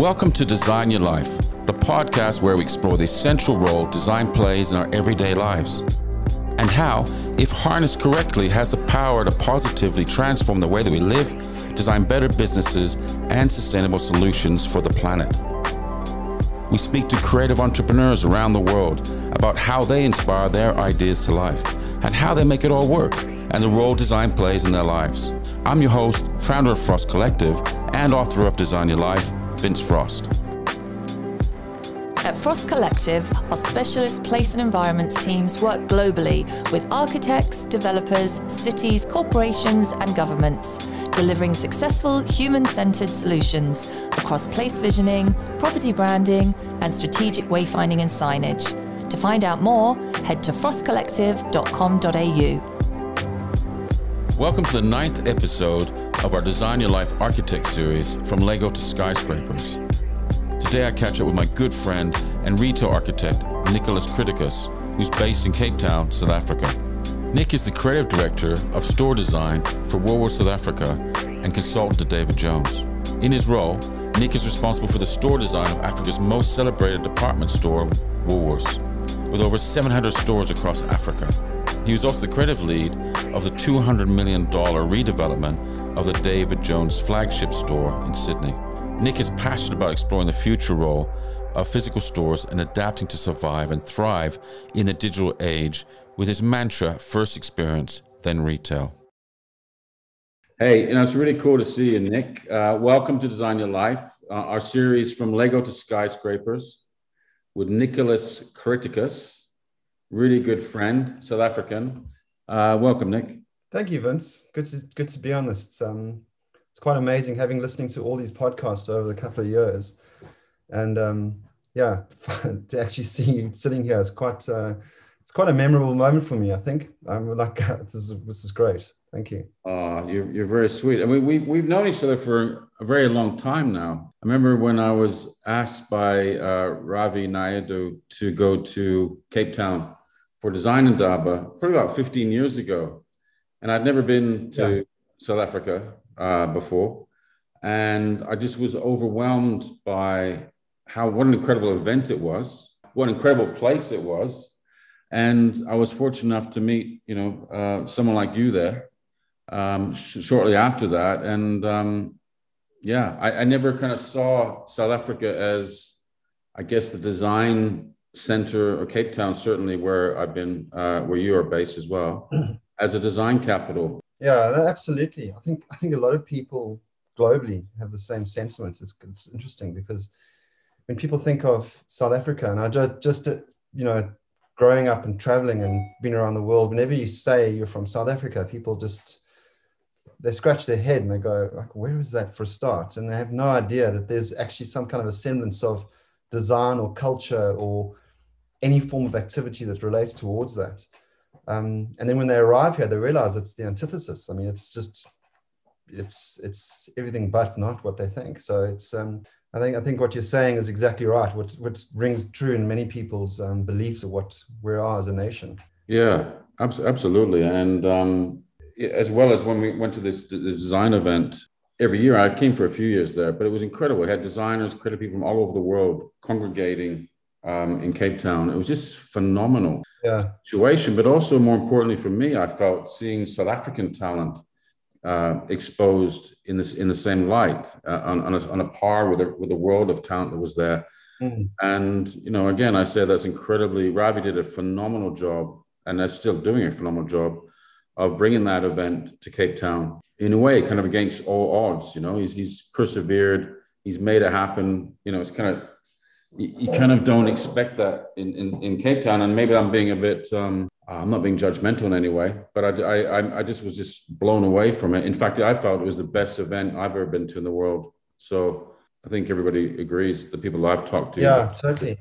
Welcome to Design Your Life, the podcast where we explore the essential role design plays in our everyday lives and how, if harnessed correctly, has the power to positively transform the way that we live, design better businesses, and sustainable solutions for the planet. We speak to creative entrepreneurs around the world about how they inspire their ideas to life and how they make it all work and the role design plays in their lives. I'm your host, founder of Frost Collective, and author of Design Your Life, Vince Frost. At Frost Collective, our specialist place and environments teams work globally with architects, developers, cities, corporations, and governments, delivering successful human centered solutions across place visioning, property branding, and strategic wayfinding and signage. To find out more, head to frostcollective.com.au. Welcome to the ninth episode of our Design Your Life Architect series from Lego to Skyscrapers. Today I catch up with my good friend and retail architect, Nicholas Criticus, who's based in Cape Town, South Africa. Nick is the creative director of store design for Woolworths South Africa and consultant to David Jones. In his role, Nick is responsible for the store design of Africa's most celebrated department store, Woolworths, with over 700 stores across Africa. He was also the creative lead of the $200 million redevelopment of the David Jones flagship store in Sydney. Nick is passionate about exploring the future role of physical stores and adapting to survive and thrive in the digital age with his mantra first experience, then retail. Hey, you know, it's really cool to see you, Nick. Uh, welcome to Design Your Life, uh, our series from Lego to Skyscrapers with Nicholas Criticus really good friend, South African. Uh, welcome, Nick. Thank you, Vince. Good to good to be on this. It's um, it's quite amazing having listening to all these podcasts over the couple of years, and um, yeah, to actually see you sitting here is quite uh, it's quite a memorable moment for me. I think I'm like this is this is great. Thank you. Oh, you're, you're very sweet. I mean, we've, we've known each other for a very long time now. I remember when I was asked by uh, Ravi Naidoo to go to Cape Town for Design Indaba probably about 15 years ago. And I'd never been to yeah. South Africa uh, before. And I just was overwhelmed by how, what an incredible event it was, what an incredible place it was. And I was fortunate enough to meet, you know, uh, someone like you there um, sh- shortly after that. And um, yeah, I, I never kind of saw South Africa as, I guess, the design center or Cape Town, certainly where I've been, uh, where you are based as well, as a design capital. Yeah, absolutely. I think I think a lot of people globally have the same sentiments. It's, it's interesting because when people think of South Africa, and I just just uh, you know growing up and traveling and being around the world, whenever you say you're from South Africa, people just they scratch their head and they go like, "Where is that for a start?" And they have no idea that there's actually some kind of a semblance of design or culture or any form of activity that relates towards that. Um, and then when they arrive here, they realize it's the antithesis. I mean, it's just it's it's everything but not what they think. So it's um, I think I think what you're saying is exactly right. What what rings true in many people's um, beliefs of what we are as a nation. Yeah, absolutely. And um, as well as when we went to this design event every year, I came for a few years there, but it was incredible. We had designers, creative people from all over the world congregating um, in Cape Town. It was just phenomenal yeah. situation, but also more importantly for me, I felt seeing South African talent uh, exposed in this in the same light uh, on, on a, on, a, par with the, with the world of talent that was there. Mm. And you know, again, I say that's incredibly. Ravi did a phenomenal job, and they're still doing a phenomenal job of bringing that event to Cape Town in a way, kind of against all odds. You know, he's he's persevered. He's made it happen. You know, it's kind of you, you kind of don't expect that in, in, in Cape Town. And maybe I'm being a bit, um, I'm not being judgmental in any way, but I, I, I just was just blown away from it. In fact, I felt it was the best event I've ever been to in the world. So I think everybody agrees, the people I've talked to. Yeah, totally.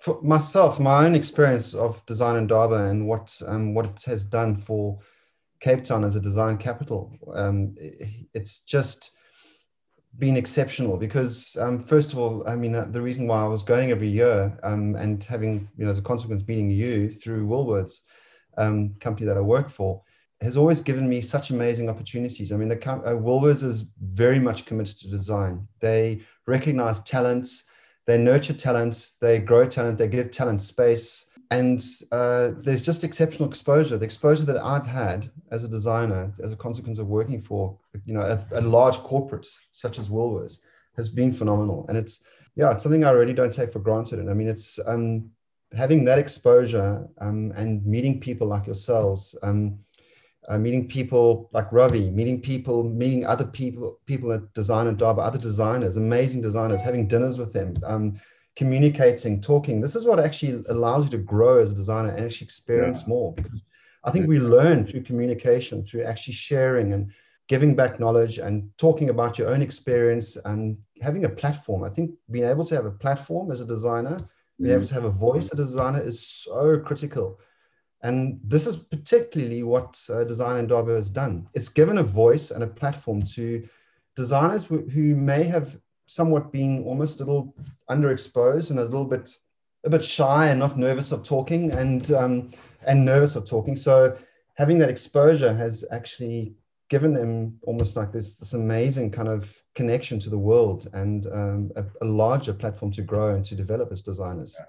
For myself, my own experience of Design Indaba and what um, what it has done for Cape Town as a design capital, um, it's just been exceptional because um, first of all i mean uh, the reason why i was going every year um, and having you know as a consequence meeting you through woolworths um, company that i work for has always given me such amazing opportunities. I mean, the uh, Woolworths is very much committed to design. They recognize talents, they nurture talents, they grow talent, they give talent space. And uh, there's just exceptional exposure. The exposure that I've had as a designer, as a consequence of working for, you know, a, a large corporates such as Woolworths, has been phenomenal. And it's, yeah, it's something I really don't take for granted. And I mean, it's um, having that exposure um, and meeting people like yourselves. Um, uh, meeting people like Ravi, meeting people, meeting other people, people at Design Indaba, other designers, amazing designers, having dinners with them, um, communicating, talking. This is what actually allows you to grow as a designer and actually experience yeah. more. Because I think we learn through communication, through actually sharing and giving back knowledge and talking about your own experience and having a platform. I think being able to have a platform as a designer, being mm. able to have a voice as a designer is so critical and this is particularly what uh, Design Indaba has done. It's given a voice and a platform to designers who may have somewhat being almost a little underexposed and a little bit a bit shy and not nervous of talking and um, and nervous of talking. So having that exposure has actually given them almost like this this amazing kind of connection to the world and um, a, a, larger platform to grow and to develop as designers. Yeah,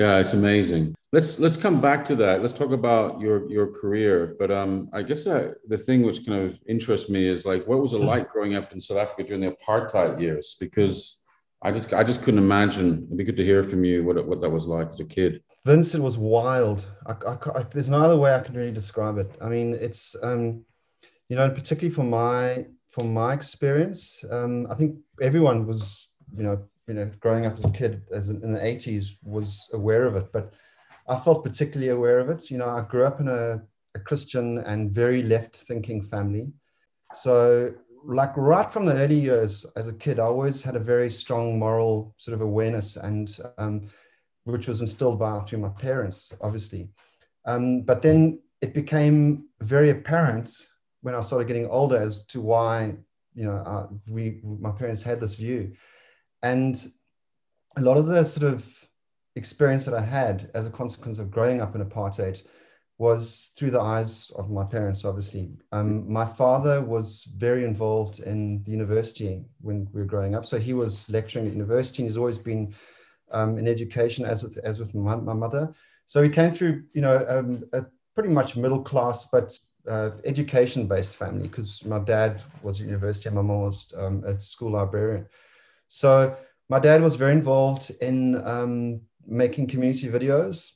it's amazing let's let's come back to that. Let's talk about your your career. But um, I guess uh, the thing which kind of interests me is like, what was it like growing up in South Africa during the apartheid years? Because I just I just couldn't imagine. It'd be good to hear from you what what that was like as a kid. Vincent was wild. I, I, there's no other way I can really describe it. I mean, it's um, you know, particularly for my from my experience, um, I think everyone was you know you know growing up as a kid as in, the 80s was aware of it, but I felt particularly aware of it. You know, I grew up in a, a Christian and very left thinking family. So, like right from the early years as a kid, I always had a very strong moral sort of awareness, and um, which was instilled by through my parents, obviously. Um, but then it became very apparent when I started getting older as to why you know we my parents had this view, and a lot of the sort of experience that I had as a consequence of growing up in apartheid was through the eyes of my parents, obviously. Um, my father was very involved in the university when we were growing up. So he was lecturing at university and he's always been um, in education as with, as with my, my, mother. So he came through, you know, um, a pretty much middle class, but uh, education based family because my dad was at university and my mom was um, a school librarian. So my dad was very involved in um, making community videos,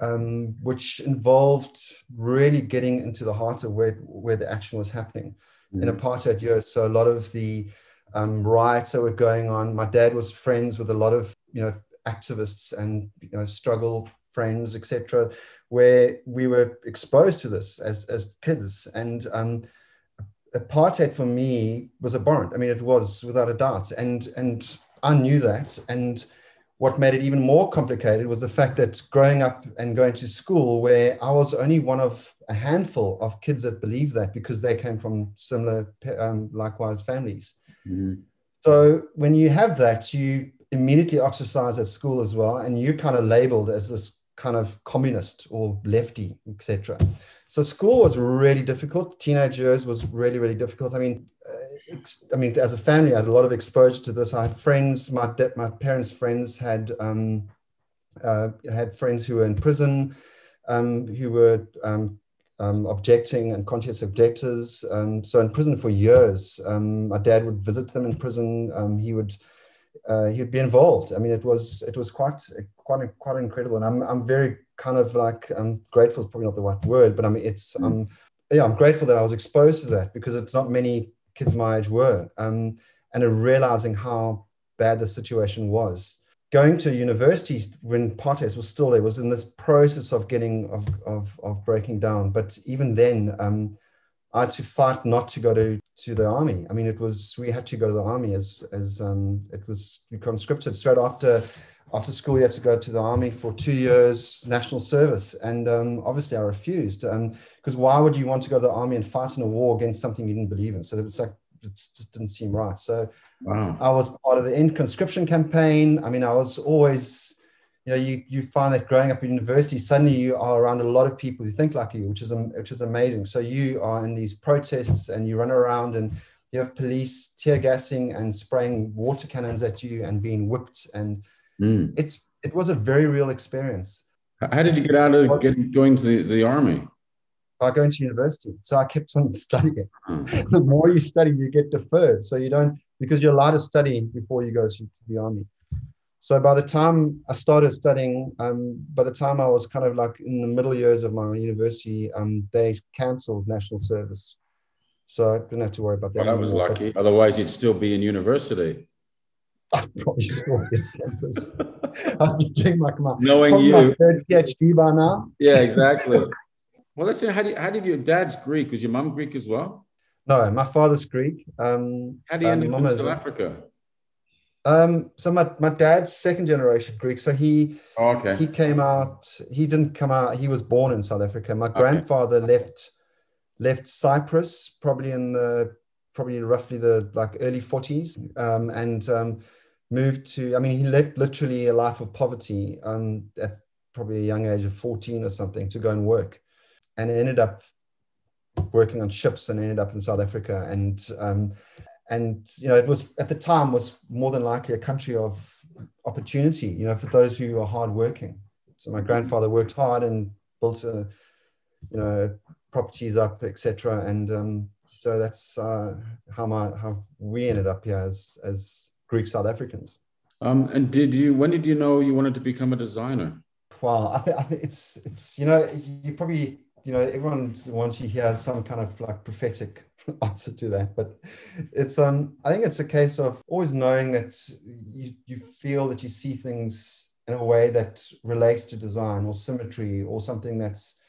um, which involved really getting into the heart of where, where the action was happening mm-hmm. in apartheid years. So a lot of the um, riots that were going on, my dad was friends with a lot of, you know, activists and, you know, struggle friends, etc., where we were exposed to this as, as kids. And um, apartheid for me was abhorrent. I mean, it was without a doubt. And, and I knew that. And what made it even more complicated was the fact that growing up and going to school where I was only one of a handful of kids that believed that because they came from similar, um, likewise families. Mm-hmm. So when you have that, you immediately ostracize at school as well, and you're kind of labeled as this kind of communist or lefty, etc. So school was really difficult. Teenage years was really, really difficult. I mean, I mean, as a family, I had a lot of exposure to this. I had friends, my my parents' friends had um, uh, had friends who were in prison, um, who were um, um objecting and conscious objectors. Um, so in prison for years. Um, my dad would visit them in prison. he would uh, he would be involved. I mean, it was it was quite quite quite incredible, and I'm I'm very kind of like I'm grateful. Is probably not the right word, but I mean, it's mm. um yeah, I'm grateful that I was exposed to that because it's not many kids my age were, um, and realizing how bad the situation was. Going to university when apartheid was still there was in this process of getting of of, of breaking down. But even then, um, I had to fight not to go to, to the army. I mean, it was we had to go to the army as as um, it was conscripted straight after after school. You had to go to the army for two years national service, and um, obviously I refused because um, why would you want to go to the army and fight in a war against something you didn't believe in? So it like it just didn't seem right. So wow. I was part of the end conscription campaign. I mean, I was always you know, you, you find that growing up in university, suddenly you are around a lot of people who think like you, which is, which is amazing. So you are in these protests and you run around and you have police tear gassing and spraying water cannons at you and being whipped. And mm. it's, it was a very real experience. How did you get out of getting, going to the, the army? I go into university. So I kept on studying. Mm. the more you study, you get deferred. So you don't, because you're allowed to study before you go to the army. So by the time I started studying, um, by the time I was kind of like in the middle years of my university, um, they cancelled national service. So I didn't have to worry about that. Well, that was lucky. Otherwise, you'd still be in university. I'd probably still be on campus. I'd be doing my, my, Knowing you. my third PhD by now. Yeah, exactly. well, let's say, how did, how did your dad's Greek? Was your mom Greek as well? No, my father's Greek. Um, how do you end up in South Africa? Um, so my, my dad's second generation Greek. So he oh, okay. he came out. He didn't come out. He was born in South Africa. My okay. grandfather left left Cyprus probably in the probably roughly the like early forties, um, and um, moved to. I mean, he left literally a life of poverty um, at probably a young age of fourteen or something to go and work, and ended up working on ships and ended up in South Africa. And um, and you know it was at the time was more than likely a country of opportunity you know for those who are hardworking. So my grandfather worked hard and built a you know properties up etc and um, so that's uh, how my how we ended up here as as greek south africans. Um, and did you when did you know you wanted to become a designer? Wow i think i think it's it's you know you probably you know everyone wants you hear some kind of like prophetic answer to that but it's um i think it's a case of always knowing that you, you feel that you see things in a way that relates to design or symmetry or something that's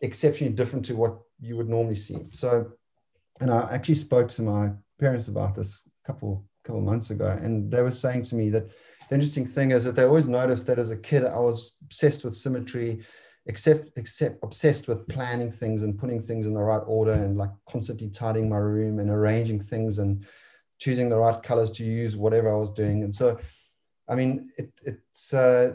exceptionally different to what you would normally see. So and i actually spoke to my parents about this a couple couple months ago and they were saying to me that the interesting thing is that they always noticed that as a kid i was obsessed with symmetry except except obsessed with planning things and putting things in the right order and like constantly tidying my room and arranging things and choosing the right colors to use whatever I was doing. And so, I mean, it, it's uh,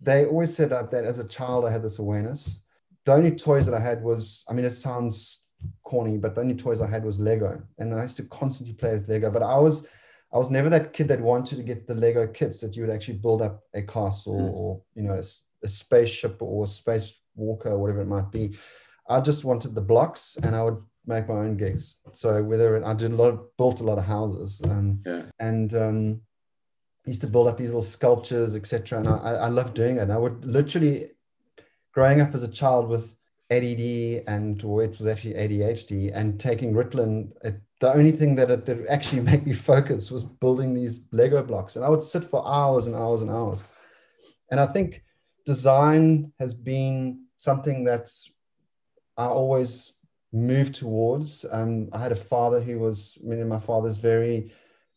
they always said that, that as a child I had this awareness. The only toys that I had was, I mean, it sounds corny, but the only toys I had was Lego, and I used to constantly play with Lego. But I was I was never that kid that wanted to get the Lego kits that you would actually build up a castle mm. or you know a spaceship or a space walker or whatever it might be. I just wanted the blocks and I would make my own gigs. So whether it, I did a lot of, built a lot of houses um, yeah. and um, used to build up these little sculptures, etc. And I, I love doing it. And I would literally, growing up as a child with ADD and or it was actually ADHD and taking Ritalin, it, the only thing that it, that actually made me focus was building these Lego blocks. And I would sit for hours and hours and hours. And I think design has been something that I always moved towards. Um, I had a father who was, I mean, my father's very,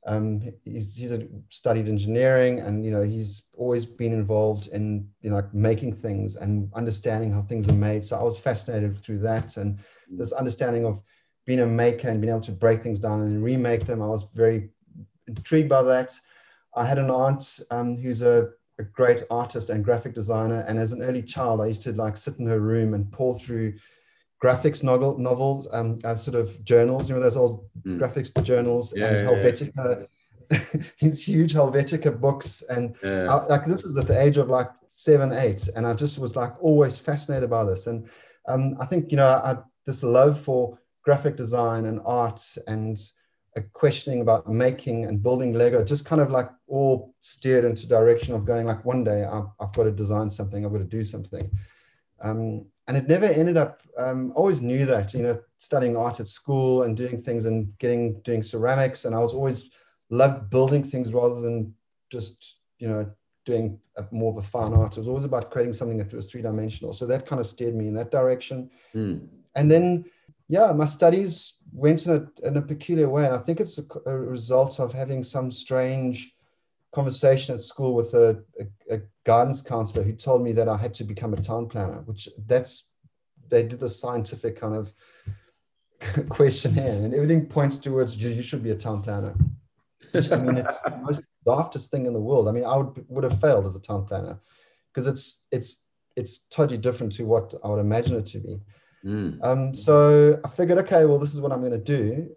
um, he's, he's a, studied engineering and, you know, he's always been involved in, you know, like making things and understanding how things are made. So I was fascinated through that and this understanding of being a maker and being able to break things down and remake them. I was very intrigued by that. I had an aunt um, who's a a great artist and graphic designer. And as an early child, I used to like sit in her room and pour through graphics novel, novels, um, uh, sort of journals, you know, those old mm. graphics journals yeah, and Helvetica, yeah. these huge Helvetica books. And yeah. I, like this was at the age of like seven, eight. And I just was like always fascinated by this. And um, I think, you know, I, this love for graphic design and art and a questioning about making and building Lego just kind of like all steered into direction of going like one day I've, I've got to design something, I've got to do something. Um, and it never ended up, um, always knew that, you know, studying art at school and doing things and getting, doing ceramics. And I was always loved building things rather than just, you know, doing a, more of a fine art. It was always about creating something that was three dimensional. So that kind of steered me in that direction. Mm. And then yeah, my studies went in a, in a peculiar way. And I think it's a, a result of having some strange conversation at school with a, a, a, guidance counselor who told me that I had to become a town planner, which that's, they did the scientific kind of questionnaire and everything points towards you, you should be a town planner. Which, I mean, it's the most daftest thing in the world. I mean, I would, would have failed as a town planner because it's it's it's totally different to what I would imagine it to be. Mm. Um, so I figured, okay, well, this is what I'm going to do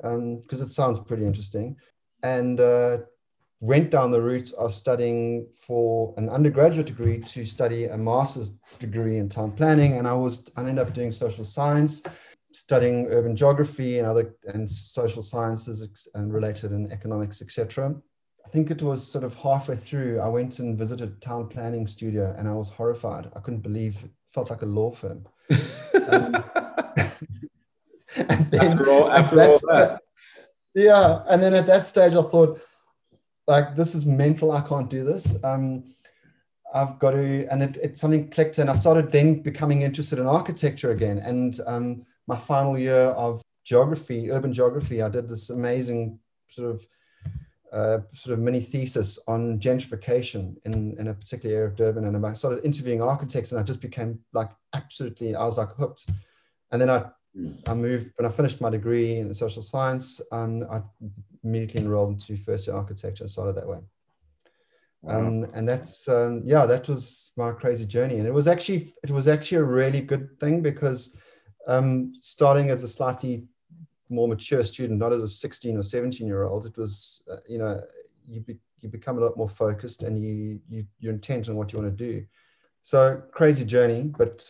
because it sounds pretty interesting, and uh, went down the route of studying for an undergraduate degree to study a master's degree in town planning, and I was I ended up doing social science, studying urban geography and other and social sciences and related and economics, etc. I think it was sort of halfway through, I went and visited town planning studio, and I was horrified. I couldn't believe it felt like a law firm. um, and then after all, after all that. yeah, and then at that stage, I thought, like, this is mental. I can't do this. Um, I've got to, and it, it something clicked, and I started then becoming interested in architecture again. And um, my final year of geography, urban geography, I did this amazing sort of uh, sort of mini thesis on gentrification in, in a particular area of Durban. And I started interviewing architects and I just became like absolutely, I was like hooked. And then I, I moved, when I finished my degree in social science, and I immediately enrolled into first year architecture and started that way. Wow. Um, and that's, um, yeah, that was my crazy journey. And it was actually, it was actually a really good thing because um, starting as a slightly more mature student, not as a 16 or 17 year old. It was, uh, you know, you, be, you become a lot more focused and you, you, you're intent on what you want to do. So crazy journey, but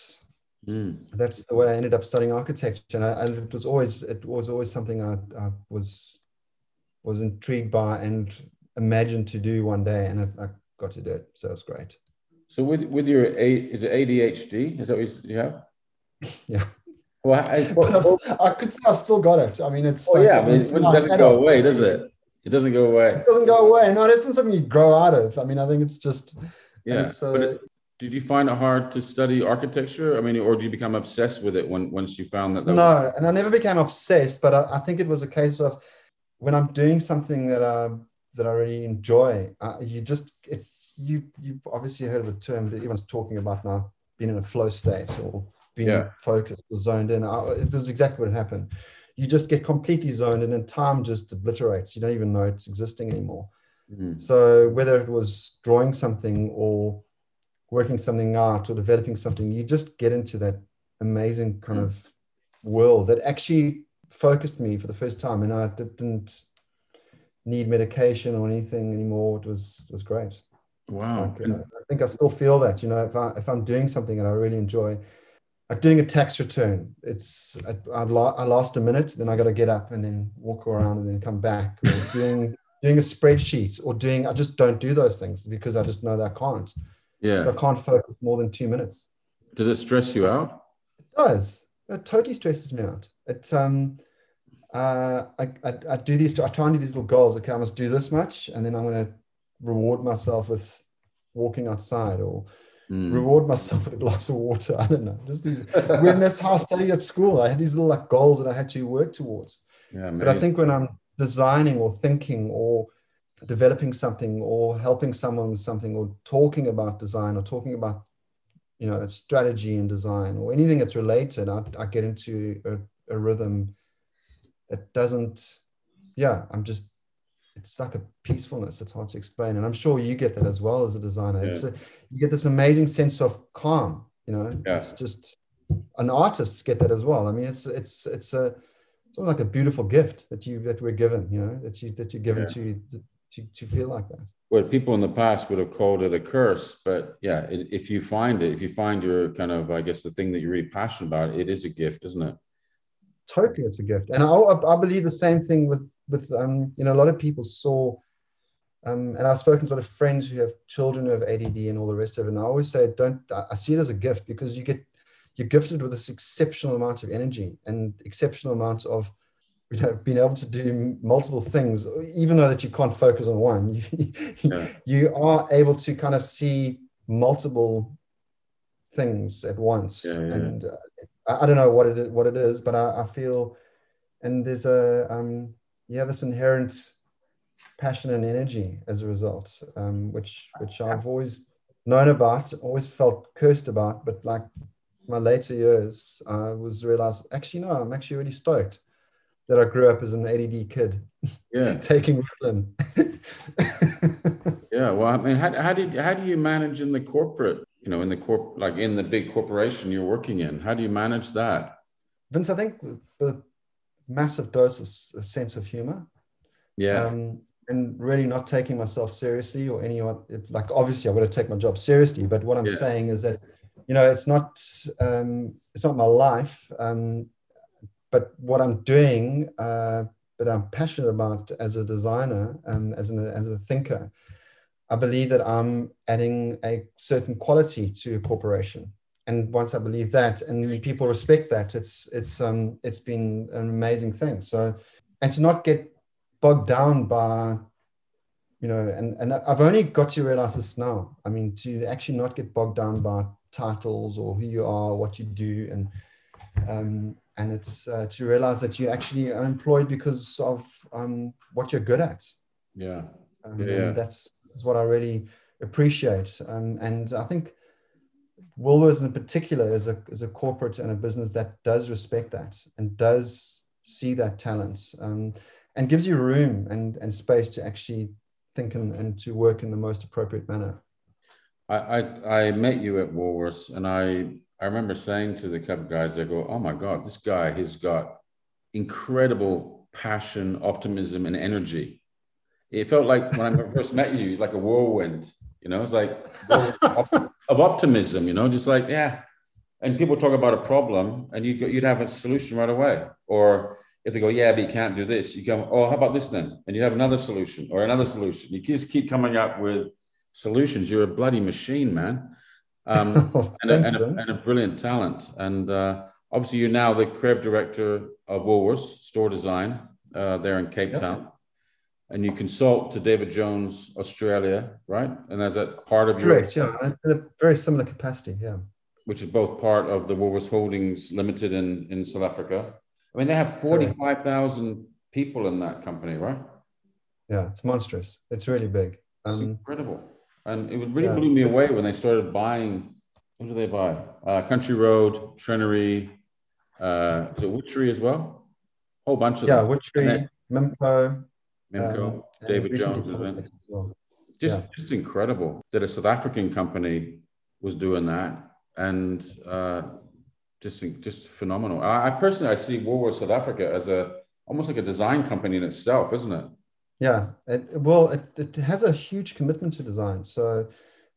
Mm. that's the way I ended up studying architecture. And, I, and it was always, it was always something I, I was, was intrigued by and imagined to do one day. And I, I got to do it. So it was great. So with with your A, is it ADHD? Is that what you have? Yeah. Well, I, But I've- could say I've still got it. I mean, it's oh like, yeah, I mean, it's it doesn't adult. go away, does it? It doesn't go away. It doesn't go away. No, it isn't something you grow out of. I mean, I think it's just, Yeah. it's, uh, but it, did you find it hard to study architecture? I mean, or did you become obsessed with it when once you found that? that was, no, and I never became obsessed, but I, I think it was a case of when I'm doing something that I that I really enjoy, uh, you just it's you you obviously heard of the term that everyone's talking about now, being in a flow state or being Yeah. focused or zoned in. I, it was exactly what happened. You just get completely zoned in, and time just obliterates. You don't even know it's existing anymore. Mhm. So whether it was drawing something or working something out or developing something, you just get into that amazing kind Mm. of world that actually focused me for the first time, and I didn't need medication or anything anymore. It was it was great. Wow. like, uh, I think I still feel that. You know, if I if I'm doing something that I really enjoy, like doing a tax return, it's I, I, last a minute, then I got to get up and then walk around and then come back. Or doing doing a spreadsheet or doing I just don't do those things because I just know that I can't. yeah. I can't focus more than two minutes. Does it stress you out? It does. It totally stresses me out. It um uh I, I, I do these I try and do these little goals. Okay, I must do this much, and then I'm gonna reward myself with walking outside or Mm. reward myself with a glass of water. I don't know. Just these when that's how I studied at school. I had these little like goals that I had to work towards. Yeah, But I think when I'm designing or thinking or developing something or helping someone with something or talking about design or talking about you know strategy and design or anything that's related, I, I get into a, a rhythm that doesn't. Yeah, I'm just. It's like a peacefulness. It's hard to explain, and I'm sure you get that as well as a designer. It's a, you get this amazing sense of calm. You know, Yeah. it's just. And artists get that as well. I mean, it's it's it's a it's almost like a beautiful gift that you that we're given you know that you that you're given Yeah. to to to feel like that well, people in the past would have called it a curse, but yeah, it, if you find it, if you find your kind of, I guess, the thing that you're really passionate about, it is a gift, isn't it? Totally it's a gift and i, I believe the same thing with with um you know a lot of people saw um and i've spoken to a lot of friends who have children who have add and all the rest of it and i always say don't i see it as a gift because you get you're gifted with this exceptional amount of energy and exceptional amount of you know being able to do multiple things even though that you can't focus on one you, Yeah. you are able to kind of see multiple things at once Yeah, yeah. and uh, I, I don't know what it is, what it is but I, I feel and there's a um yeah this inherent passion and energy as a result um which which I've always known about always felt cursed about but like my later years I was realized actually no I'm actually really stoked that I grew up as an ADD kid Yeah. taking Ritalin Yeah. Well, I mean, how, how, you, how do you manage in the corporate you know, in the corp, like in the big corporation you're working in? How do you manage that? Vince, I think the massive dose of a sense of humor. Yeah. Um, and really not taking myself seriously or anyone like obviously I've got to take my job seriously, but what I'm yeah. saying is that you know it's not um, it's not my life, um, but what I'm doing uh, that I'm passionate about as a designer and as an as a thinker, I believe that I'm adding a certain quality to a corporation. And once I believe that, and people respect that, it's it's um it's been an amazing thing. So, and to not get bogged down by you know and and i've only got to realize this now i mean to actually not get bogged down by titles or who you are what you do and um and it's uh, to realize that you actually are employed because of um what you're good at yeah, um, yeah. that's, that's what i really appreciate um, and i think Woolworths in particular is a, is a corporate and a business that does respect that and does see that talent um, and gives you room and, and space to actually think and, and to work in the most appropriate manner. I, I, I met you at Woolworths and I, I remember saying to the couple guys, I go, oh my God, this guy has got incredible passion, optimism, and energy. It felt like when I first met you, like a whirlwind, you know, it's like of optimism, you know, just like, yeah. And people talk about a problem and you'd, you'd have a solution right away. Or if they go, yeah, but you can't do this, you go, oh, how about this then? And you have another solution or another solution. You just keep coming up with solutions. You're a bloody machine, man. Um, oh, and, a, and, a, and, a, brilliant talent. And uh, obviously, you're now the creative director of Woolworths Store Design uh, there in Cape yep. Town. And you consult to David Jones Australia, right? And as a part of your. Correct, yeah. In a very similar capacity, yeah. Which is both part of the Woolworths Holdings Limited in, in South Africa I mean, they have 45,000 people in that company, right? Yeah, it's monstrous. It's really big. Um, it's incredible. And it would really yeah. blew me away when they started buying. What do they buy? Uh, Country Road, Trenery, uh, is it Witchery as well? A whole bunch of yeah, them. Witchery, Mimco. Mimco, um, David Jones. Well. Just, yeah. just incredible that a South African company was doing that. And uh, just just phenomenal. I, I personally I see Woolworths South Africa as a almost like a design company in itself, isn't it? Yeah, it, well, it, it has a huge commitment to design. So,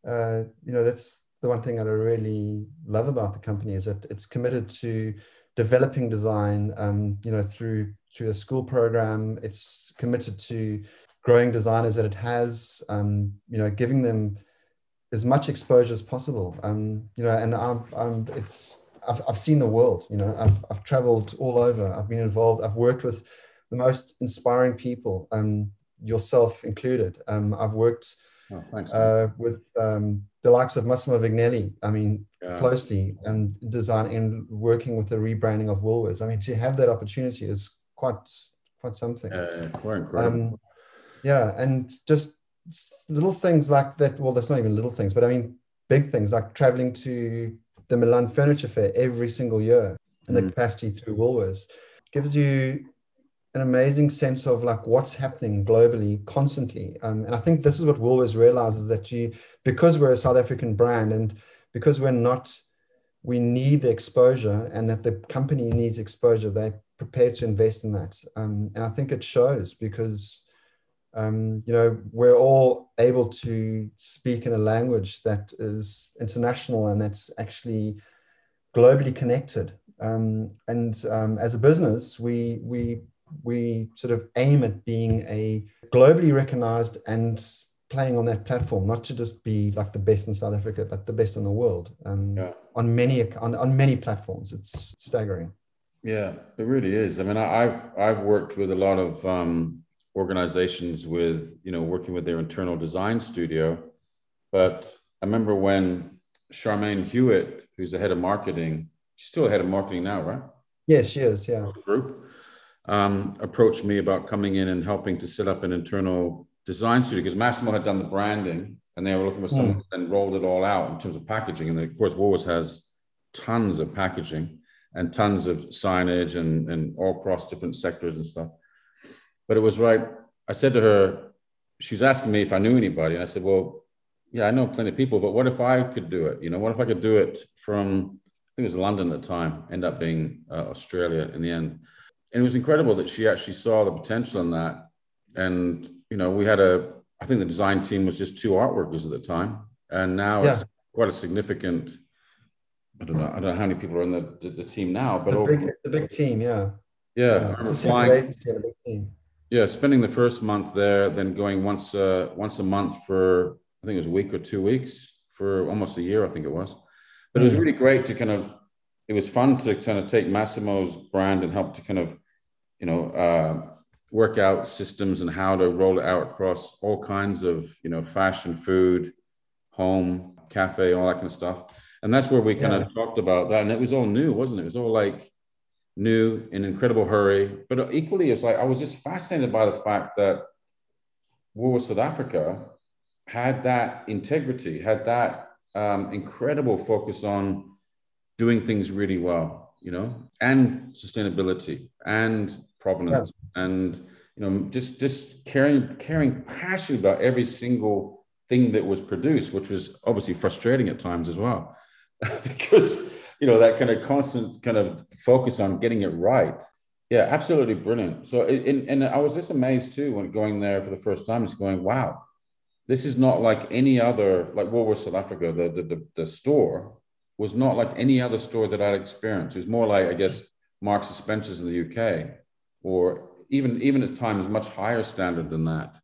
uh, you know, that's the one thing that I really love about the company is that it's committed to developing design. Um, you know, through through a school program, it's committed to growing designers that it has. Um, you know, giving them as much exposure as possible. Um, you know, and I'm, I'm, it's I've, I've seen the world, you know, I've, I've traveled all over. I've been involved. I've worked with the most inspiring people, um, yourself included. Um, I've worked oh, thanks, uh, with um, the likes of Massimo Vignelli, I mean, yeah. closely and design and working with the rebranding of Woolworths. I mean, to have that opportunity is quite, quite something. Yeah, quite incredible. Um, yeah. And just little things like that. Well, that's not even little things, but I mean, big things like traveling to the Milan Furniture Fair every single year in the mm. capacity through Woolworths gives you an amazing sense of like what's happening globally constantly. Um, and I think this is what Woolworths realizes that you, because we're a South African brand and because we're not, we need the exposure and that the company needs exposure, they're prepared to invest in that. Um, and I think it shows because um, you know, we're all able to speak in a language that is international and that's actually globally connected. Um, and um, as a business, we we we sort of aim at being a globally recognized and playing on that platform, not to just be like the best in South Africa, but the best in the world. Um, yeah. On many on, on many platforms, it's staggering. Yeah, it really is. I mean, I, have I've worked with a lot of um, organizations with you know working with their internal design studio but i remember when charmaine hewitt who's the head of marketing she's still head of marketing now right yes she is yeah group um, approached me about coming in and helping to set up an internal design studio because massimo had done the branding and they were looking for someone mm. and rolled it all out in terms of packaging and of course Woolworths has tons of packaging and tons of signage and, and all across different sectors and stuff but it was right. I said to her, she's asking me if I knew anybody. And I said, well, yeah, I know plenty of people, but what if I could do it? You know, what if I could do it from, I think it was London at the time, end up being uh, Australia in the end. And it was incredible that she actually saw the potential in that. And, you know, we had a, I think the design team was just two art workers at the time. And now yeah. it's quite a significant, I don't know, I don't know how many people are in the, the, the team now, but it's a, big, it's a big team. Yeah. Yeah. yeah. It's a flying, agency a big team. Yeah. Spending the first month there, then going once, uh, once a month for, I think it was a week or two weeks for almost a year, I think it was. But it was hmm. really great to kind of, it was fun to kind of take Massimo's brand and help to kind of, you know, uh, work out systems and how to roll it out across all kinds of, you know, fashion, food, home, cafe, all that kind of stuff. And that's where we kind yeah. of talked about that. And it was all new, wasn't it? It was all like new in incredible hurry. But equally, it's like I was just fascinated by the fact that War South Africa had that integrity, had that um, incredible focus on doing things really well, you know, and sustainability and provenance yeah. and you know just just caring caring passionately about every single thing that was produced, which was obviously frustrating at times as well, because you know that kind of constant kind of focus on getting it right. Yeah, absolutely brilliant. So, and, and I was just amazed too when going there for the first time. It's going, wow, this is not like any other, like Woolworths South Africa, the, the, the, the, store was not like any other store that I'd experienced. It was more like, I guess, Marks and Spencer's in the UK, or even, even at times much higher standard than that.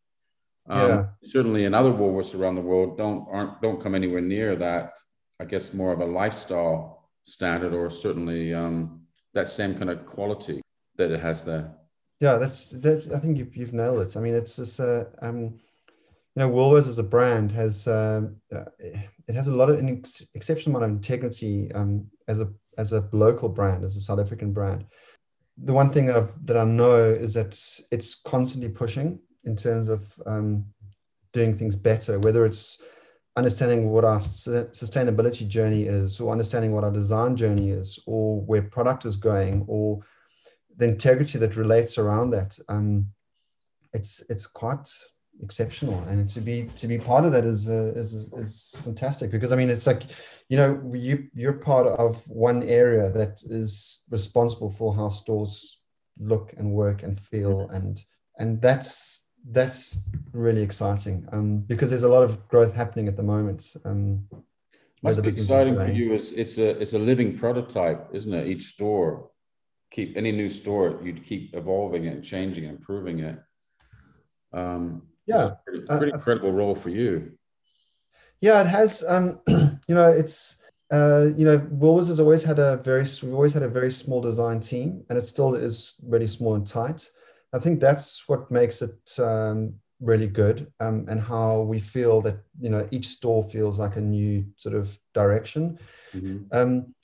Um, yeah. Certainly in other Woolworths around the world don't, aren't, don't come anywhere near that, I guess, more of a lifestyle standard or certainly um, that same kind of quality that it has there. Yeah, that's, that's, I think you've, you've nailed it. I mean, it's just, uh, um, you know, Woolworths as a brand has um, uh, it has a lot of an ex- exceptional amount of integrity um, as a as a local brand, as a South African brand. The one thing that I've, that I know is that it's constantly pushing in terms of um, doing things better, whether it's understanding what our sustainability journey is, or understanding what our design journey is, or where product is going, or the integrity that relates around that. Um, it's it's quite exceptional. And to be to be part of that is uh, is is fantastic because i mean it's like you know you you're part of one area that is responsible for how stores look and work and feel. Mm-hmm. and and that's that's really exciting um, because there's a lot of growth happening at the moment um, must be exciting for you. It's, it's a it's a living prototype isn't it? Each store keep any new store you'd keep evolving it and changing and improving it. Um, yeah pretty, pretty uh, incredible role for you yeah it has um you know it's uh, you know, Woolworths has always had a very, we've always had a very small design team, and it still is really small and tight. I think that's what makes it um, really good, um, and how we feel that you know each store feels like a new sort of direction. Mm-hmm. Um,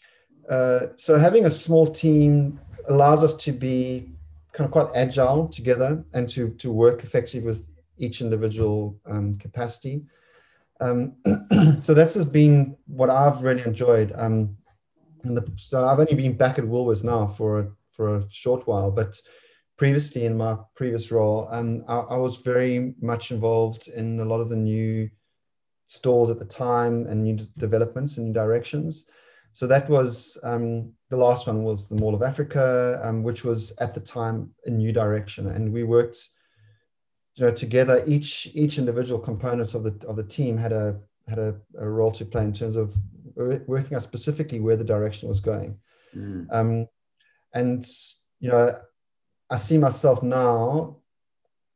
uh, so having a small team allows us to be kind of quite agile together and to to work effectively with each individual um, capacity. Um, so this has been what I've really enjoyed. Um, the, so I've only been back at Woolworths now for a, for a short while, but previously in my previous role, um, I, I, was very much involved in a lot of the new stores at the time and new developments and new directions. So that was um, the last one was the Mall of Africa, um, which was at the time a new direction, and we worked you know together each each individual component of the of the team had a had a, a role to play in terms of working out specifically where the direction was going. Mm. um, and you know i see myself now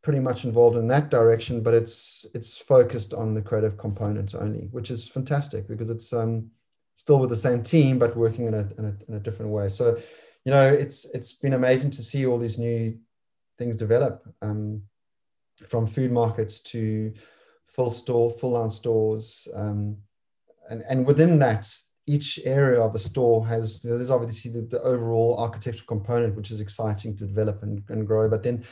pretty much involved in that direction but it's it's focused on the creative component only which is fantastic because it's um, still with the same team but working in a, in a, in a different way. So you know it's it's been amazing to see all these new things develop. Um, from food markets to full store, full line stores. Um, and, and within that, each area of the store has, you know, there's obviously the, the, overall architectural component, which is exciting to develop and, and grow. But then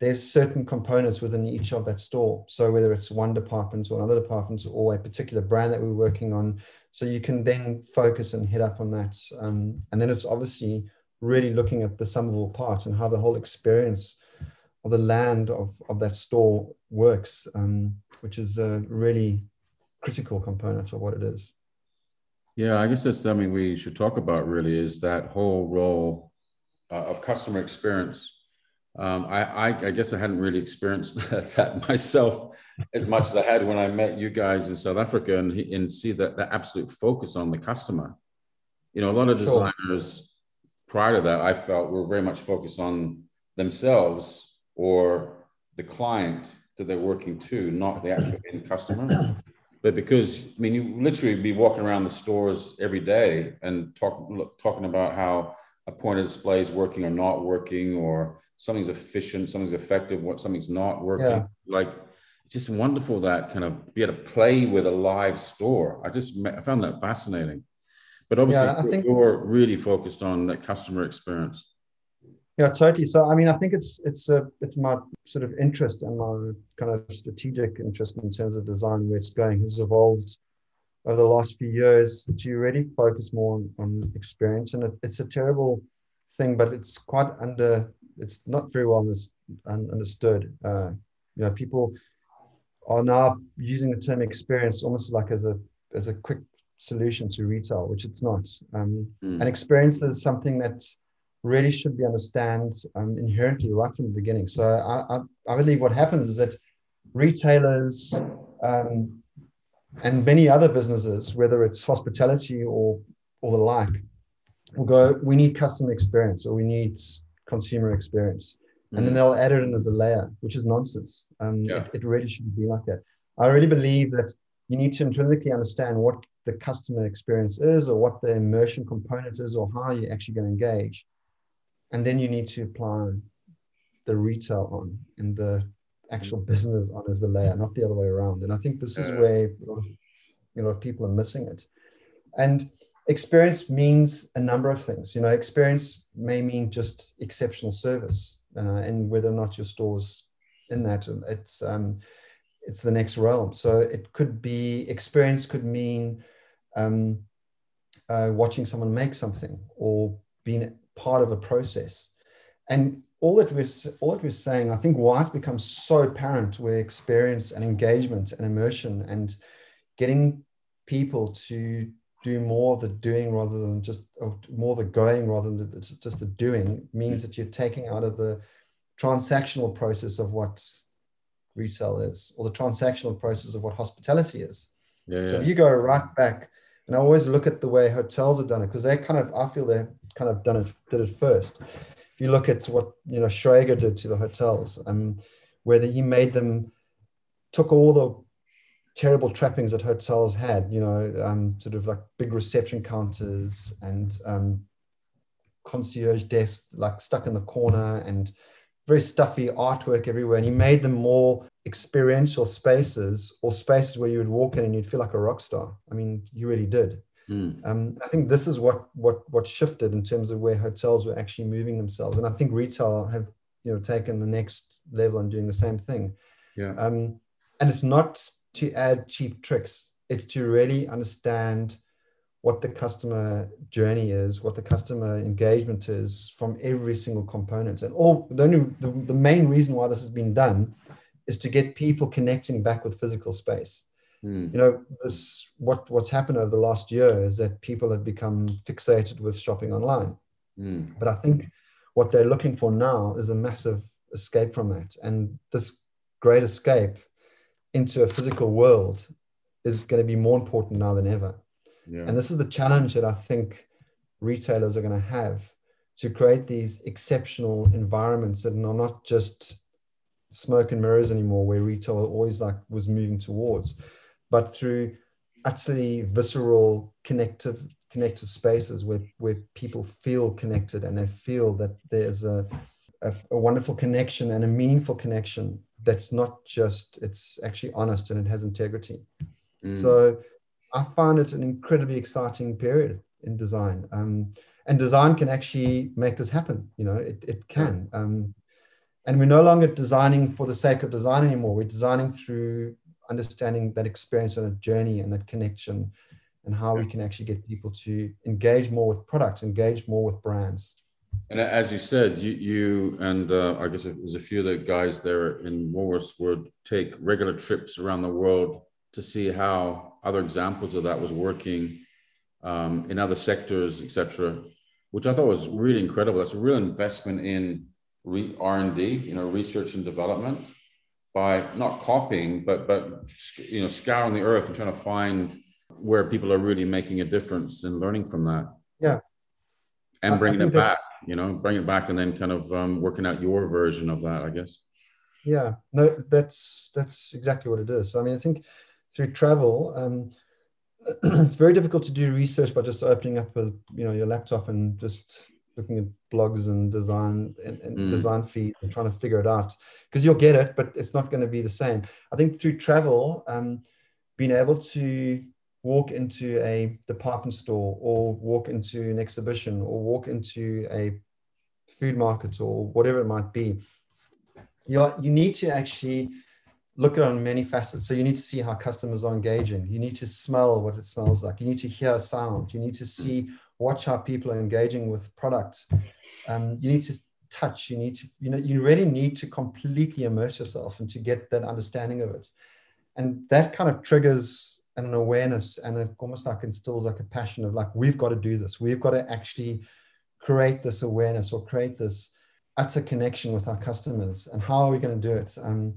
there's certain components within each of that store. So whether it's one department or another department or a particular brand that we're working on, so you can then focus and hit up on that. Um, and then it's obviously really looking at the sum of all parts and how the whole experience of the land of, of that store works, um, which is a really critical component of what it is. Yeah, I guess that's something we should talk about. Really, is that whole role uh, of customer experience. Um, I, I, I, guess I hadn't really experienced that, that, myself as much as I had when I met you guys in South Africa and, and see that, that absolute focus on the customer. You know, a lot of designers sure. prior to that, I felt were very much focused on themselves or the client that they're working to, not the actual end customer. But because I mean, you literally be walking around the stores every day and talk, talking about how a point of display is working or not working, or something's efficient, something's effective, what something's not working. Yeah. Like it's just wonderful that kind of be able to play with a live store. I just I found that fascinating. But obviously, yeah, I think you're really focused on that customer experience. Yeah, totally. So I mean, I think it's it's a it's my sort of interest and my kind of strategic interest in terms of design where it's going has evolved over the last few years to really focus more on, on experience. And it, it's a terrible thing, but it's quite under it's not very well understood. Uh, you know, people are now using the term experience almost like as a as a quick solution to retail, which it's not. Um, mm. And experience is something that's really should be understand um, inherently right from the beginning. So I, I, I, believe what happens is that retailers um, and many other businesses, whether it's hospitality or or the like, will go, we need customer experience or we need consumer experience. And then mm. they'll add it in as a layer, which is nonsense. Um, yeah. it, it really shouldn't be like that. I really believe that you need to intrinsically understand what the customer experience is or what the immersion component is or how you're actually going to engage and then you need to apply the retail on and the actual business on as the layer, not the other way around. And I think this is where you know people are missing it. And experience means a number of things. You know, experience may mean just exceptional service, uh, and whether or not your store's in that, it's um, it's the next realm. So it could be experience could mean um, uh, watching someone make something or being part of a process. And all that we're, all that we're saying, I think why it's become so apparent where experience and engagement and immersion and getting people to do more of the doing rather than just more the going rather than the, just the doing means that you're taking out of the transactional process of what retail is or the transactional process of what hospitality is. Yeah, so yeah. if you go right back, and I always look at the way hotels have done it because they kind of, I feel they kind of done it, did it first. If you look at what you know Schrager did to the hotels, um, where he made them took all the terrible trappings that hotels had, you know, um, sort of like big reception counters and um, concierge desks like stuck in the corner and very stuffy artwork everywhere. And he made them more experiential spaces or spaces where you would walk in and you'd feel like a rock star. I mean, you really did. Mm. Um, I think this is what what what shifted in terms of where hotels were actually moving themselves, and I think retail have you know taken the next level and doing the same thing. Yeah. Um, and it's not to add cheap tricks; it's to really understand what the customer journey is, what the customer engagement is from every single component, and all the only the, the main reason why this has been done is to get people connecting back with physical space. Mm. You know, this what what's happened over the last year is that people have become fixated with shopping online. Mm. But I think what they're looking for now is a massive escape from that, and this great escape into a physical world is going to be more important now than ever. Yeah. And this is the challenge that I think retailers are going to have to create these exceptional environments that are not just smoke and mirrors anymore, where retail always like was moving towards, but through utterly visceral connective connective spaces where, where people feel connected and they feel that there's a, a, a, wonderful connection and a meaningful connection that's not just it's actually honest and it has integrity. Mm. so i find it an incredibly exciting period in design. Um, and design can actually make this happen you know it, it can. Um, and we're no longer designing for the sake of design anymore. We're designing through understanding that experience and that journey and that connection and how we can actually get people to engage more with products, engage more with brands. And as you said, you, you and uh, I guess there's a few of the guys there in Woolworths would take regular trips around the world to see how other examples of that was working um, in other sectors, etc., which I thought was really incredible. That's a real investment in re- R&D, you know, research and development by not copying, but, but, you know, scouring the earth and trying to find where people are really making a difference and learning from that. Yeah. And bringing it back, you know, bring it back and then kind of um, working out your version of that, I guess. Yeah, no, that's that's exactly what it is. I mean, I think through travel, um, it's very difficult to do research by just opening up a you know your laptop and just looking at blogs and design and, and mm. design feed and trying to figure it out because you'll get it but it's not going to be the same i think through travel um, being able to walk into a department store or walk into an exhibition or walk into a food market or whatever it might be you you need to actually look at it on many facets. So you need to see how customers are engaging. You need to smell what it smells like. You need to hear sound. You need to see, watch how people are engaging with products. Um, you need to touch. You need to, you know, you really need to completely immerse yourself and to get that understanding of it. And that kind of triggers an awareness and it almost like instills like a passion of like, we've got to do this. We've got to actually create this awareness or create this utter connection with our customers. And how are we going to do it? Um,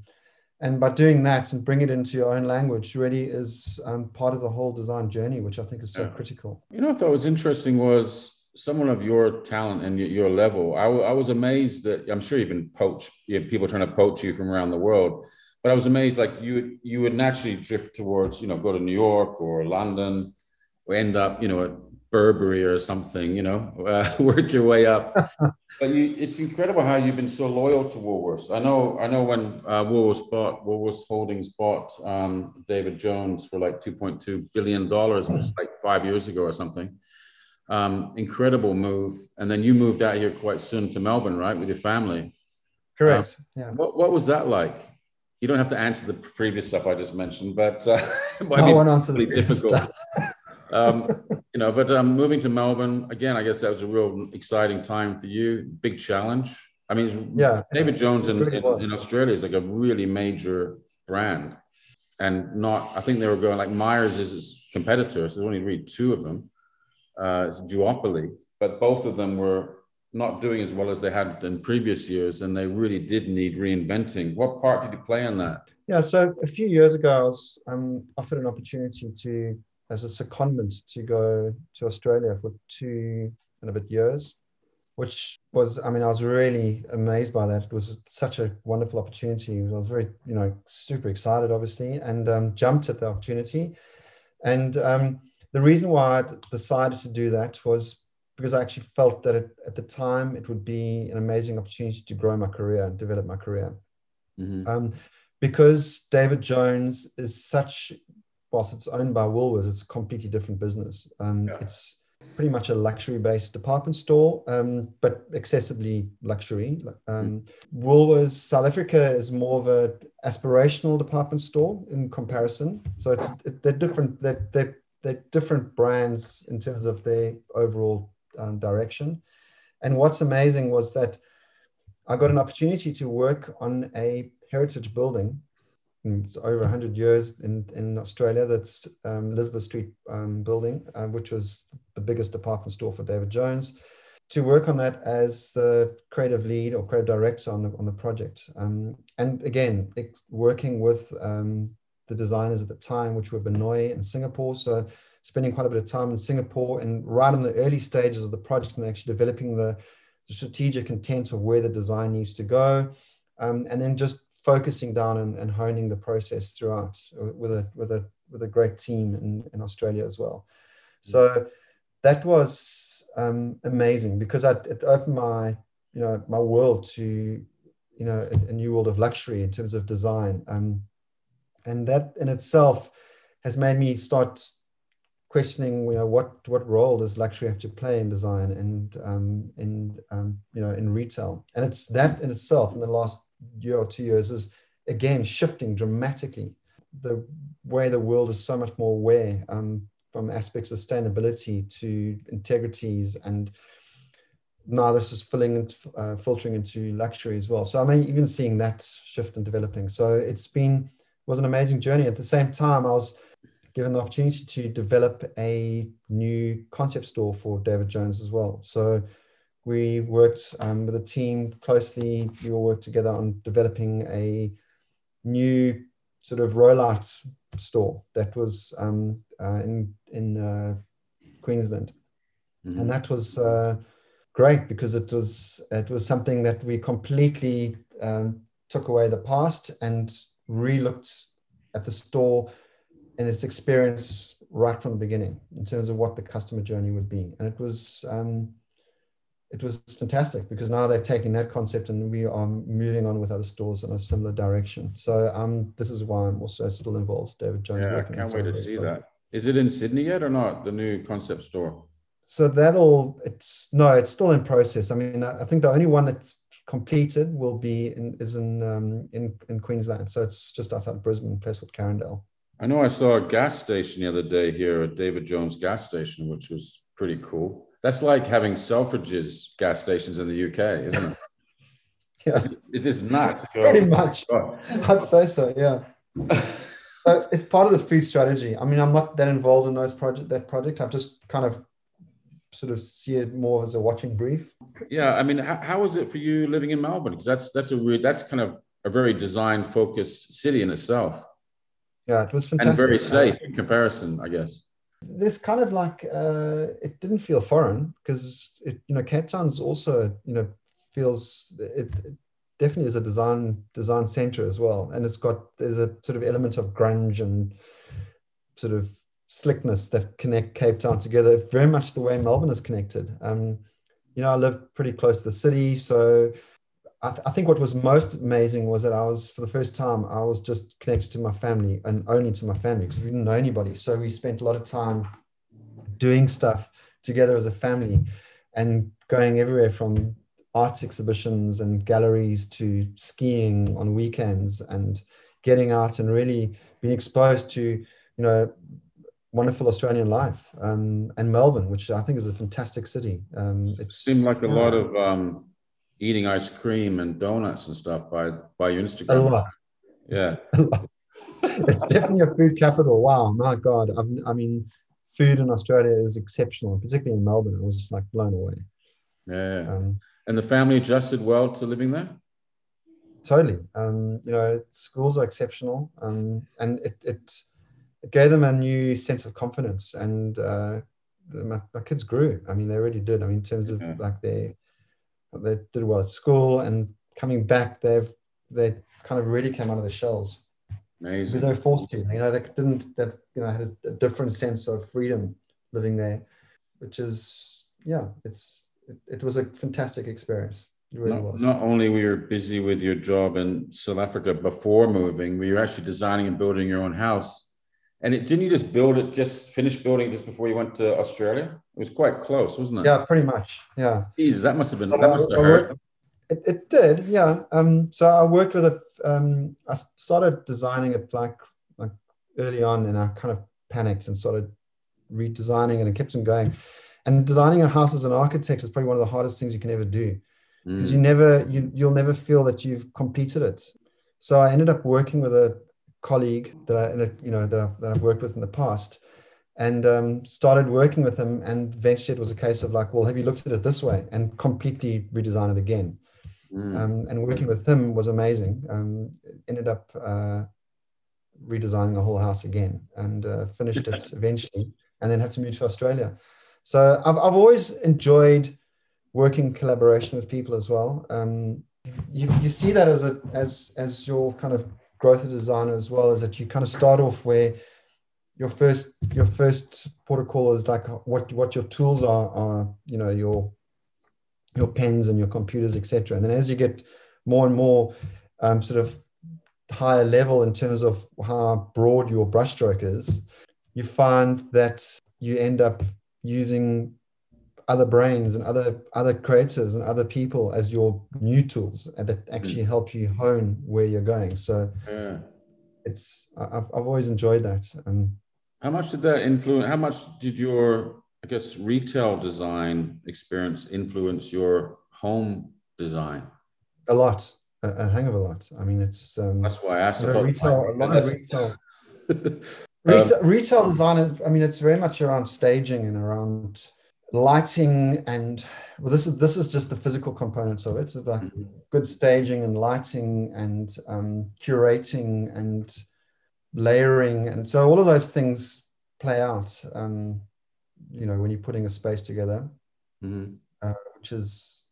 and by doing that and bring it into your own language really is um, part of the whole design journey which i think is so yeah. critical you know what i thought was interesting was someone of your talent and your level I, w- I was amazed that i'm sure you've been poached you have people trying to poach you from around the world but i was amazed like you you would naturally drift towards you know go to new york or london or end up you know at Burberry or something, you know, uh, work your way up. but you, it's incredible how you've been so loyal to Woolworths. I know, I know when uh, Woolworths bought Woolworths Holdings bought um, David Jones for like 2.2 billion dollars, like five years ago or something. Um, incredible move, and then you moved out here quite soon to Melbourne, right, with your family. Correct. Uh, yeah. What What was that like? You don't have to answer the previous stuff I just mentioned, but uh, I, I won't answer the difficult. Stuff um, you know, but um, moving to Melbourne again, I guess that was a real exciting time for you. Big challenge. I mean, yeah, David Jones in, in, in, Australia is like a really major brand, and not. I think they were going like Myers is his competitor. So there's only really two of them. Uh, it's duopoly, but both of them were not doing as well as they had in previous years, and they really did need reinventing. What part did you play in that? Yeah, so a few years ago, I was um, offered an opportunity to as a secondment to go to Australia for two and a bit years, which was, I mean, I was really amazed by that. It was such a wonderful opportunity. I was very, you know, super excited, obviously, and um, jumped at the opportunity. And um, the reason why I decided to do that was because I actually felt that it, at the time it would be an amazing opportunity to grow my career and develop my career. Mm-hmm. Um, because David Jones is such whilst it's owned by Woolworths, it's a completely different business. Um, yeah. It's pretty much a luxury-based department store, um, but excessively luxury. Um, mm. Woolworths South Africa is more of a aspirational department store in comparison. So it's they're different. They're, they're, they're different brands in terms of their overall um, direction. And what's amazing was that I got an opportunity to work on a heritage building it's over 100 years in, in Australia. That's um, Elizabeth Street um, building, uh, which was the biggest department store for David Jones. To work on that as the creative lead or creative director on the on the project, um, and again working with um, the designers at the time, which were Benoy and Singapore. So spending quite a bit of time in Singapore and right in the early stages of the project and actually developing the, the strategic intent of where the design needs to go, um, and then just focusing down and, and honing the process throughout with a with a with a great team in, in Australia as well. So that was um, amazing because I, it opened my you know my world to you know a, a new world of luxury in terms of design, um, and that in itself has made me start questioning you know what what role does luxury have to play in design and um, in um, you know in retail? And it's that in itself in the last year or two years is again shifting dramatically. The way the world is so much more aware um, from aspects of sustainability to integrities and now this is filling and uh, filtering into luxury as well. So I'm even seeing that shift and developing. So it's been was an amazing journey. At the same time, I was given the opportunity to develop a new concept store for David Jones as well. So we worked um, with a team closely. We all worked together on developing a new sort of rollout store that was um, uh, in in uh, Queensland, mm-hmm. and that was uh, great because it was it was something that we completely um, took away the past and re-looked at the store and its experience right from the beginning in terms of what the customer journey would be, and it was. Um, it was fantastic because now they're taking that concept and we are moving on with other stores in a similar direction. So um, this is why I'm also still involved. David Jones. Yeah, I can't wait to see that. Is it in Sydney yet or not? The new concept store. So that'll it's no, it's still in process. I mean, I think the only one that's completed will be in is in um, in in Queensland. So it's just outside Brisbane, place called Carindale. I know I saw a gas station the other day here at David Jones gas station, which was pretty cool. That's like having Selfridges gas stations in the UK, isn't it? yeah. Is, this nuts? Pretty much. Oh, I'd say so, yeah. so it's part of the food strategy. I mean, I'm not that involved in those project that project. I've just kind of sort of see it more as a watching brief. Yeah, I mean, how, how was it for you living in Melbourne? Because that's that's a re- that's kind of a very design focused city in itself. Yeah, it was fantastic. And very safe in comparison, I guess this kind of like uh, it didn't feel foreign because it you know Cape Town's also you know feels it, it, definitely is a design design center as well, and it's got there's a sort of element of grunge and sort of slickness that connect Cape Town together, very much the way Melbourne is connected. Um, you know, I live pretty close to the city, so I, th- I, think what was most amazing was that I was, for the first time, I was just connected to my family and only to my family because we didn't know anybody. So we spent a lot of time doing stuff together as a family and going everywhere from arts exhibitions and galleries to skiing on weekends and getting out and really being exposed to, you know, wonderful Australian life um, and Melbourne, which I think is a fantastic city. Um, it seemed like a lot of um, eating ice cream and donuts and stuff by by your Instagram. A lot. Yeah. it's definitely a food capital. Wow, my God. I've, i mean, food in Australia is exceptional, particularly in Melbourne. I was just like blown away. Yeah. Um, and the family adjusted well to living there? Totally. Um, you know, schools are exceptional. Um, and it, it, it gave them a new sense of confidence. And uh, my, my kids grew. I mean, they really did. I mean, in terms of yeah. like their they did well at school and coming back they've they kind of really came out of the shells Amazing. because they were forced to you know they didn't They've you know had a, different sense of freedom living there which is yeah it's it, it was a fantastic experience really not, was. not only were you busy with your job in south africa before moving were you're actually designing and building your own house and it, didn't you just build it, just finish building just before you went to Australia? It was quite close, wasn't it? Yeah, pretty much. Yeah. Jeez, that must have been, so that must have hurt. It, it did, yeah. Um, so I worked with a, um, I started designing it like, like early on and I kind of panicked and started redesigning and it and kept on going. And designing a house as an architect is probably one of the hardest things you can ever do because mm. you never, you, you'll never feel that you've completed it. So I ended up working with a, colleague that I, you know, that I've, that I've worked with in the past, and um, started working with him. And eventually, it was a case of like, well, have you looked at it this way, and completely redesign it again. Mm. Um, and working with him was amazing. Um, ended up uh, redesigning the whole house again, and uh, finished it eventually, and then had to move to Australia. So I've I've always enjoyed working collaboration with people as well. Um, you, you see that as a as as your kind of growth of designer as well is that you kind of start off where your first your first protocol is like what what your tools are are you know your your pens and your computers etc and then as you get more and more um, sort of higher level in terms of how broad your brushstroke is you find that you end up using other brains and other other creatives and other people as your new tools that actually hmm. help you hone where you're going. So yeah. it's I've, I've always enjoyed that. Um, how much did that influence how much did your i guess retail design experience influence your home design? A lot. A, a hang of a lot. I mean it's um, that's why i asked. About retail a lot of retail. Retail, um, retail design, is, I mean, it's very much around staging and around lighting and well this is this is just the physical components of it it's about mm-hmm. good staging and lighting and um, curating and layering and so all of those things play out um, you know when you're putting a space together mm-hmm. uh, which is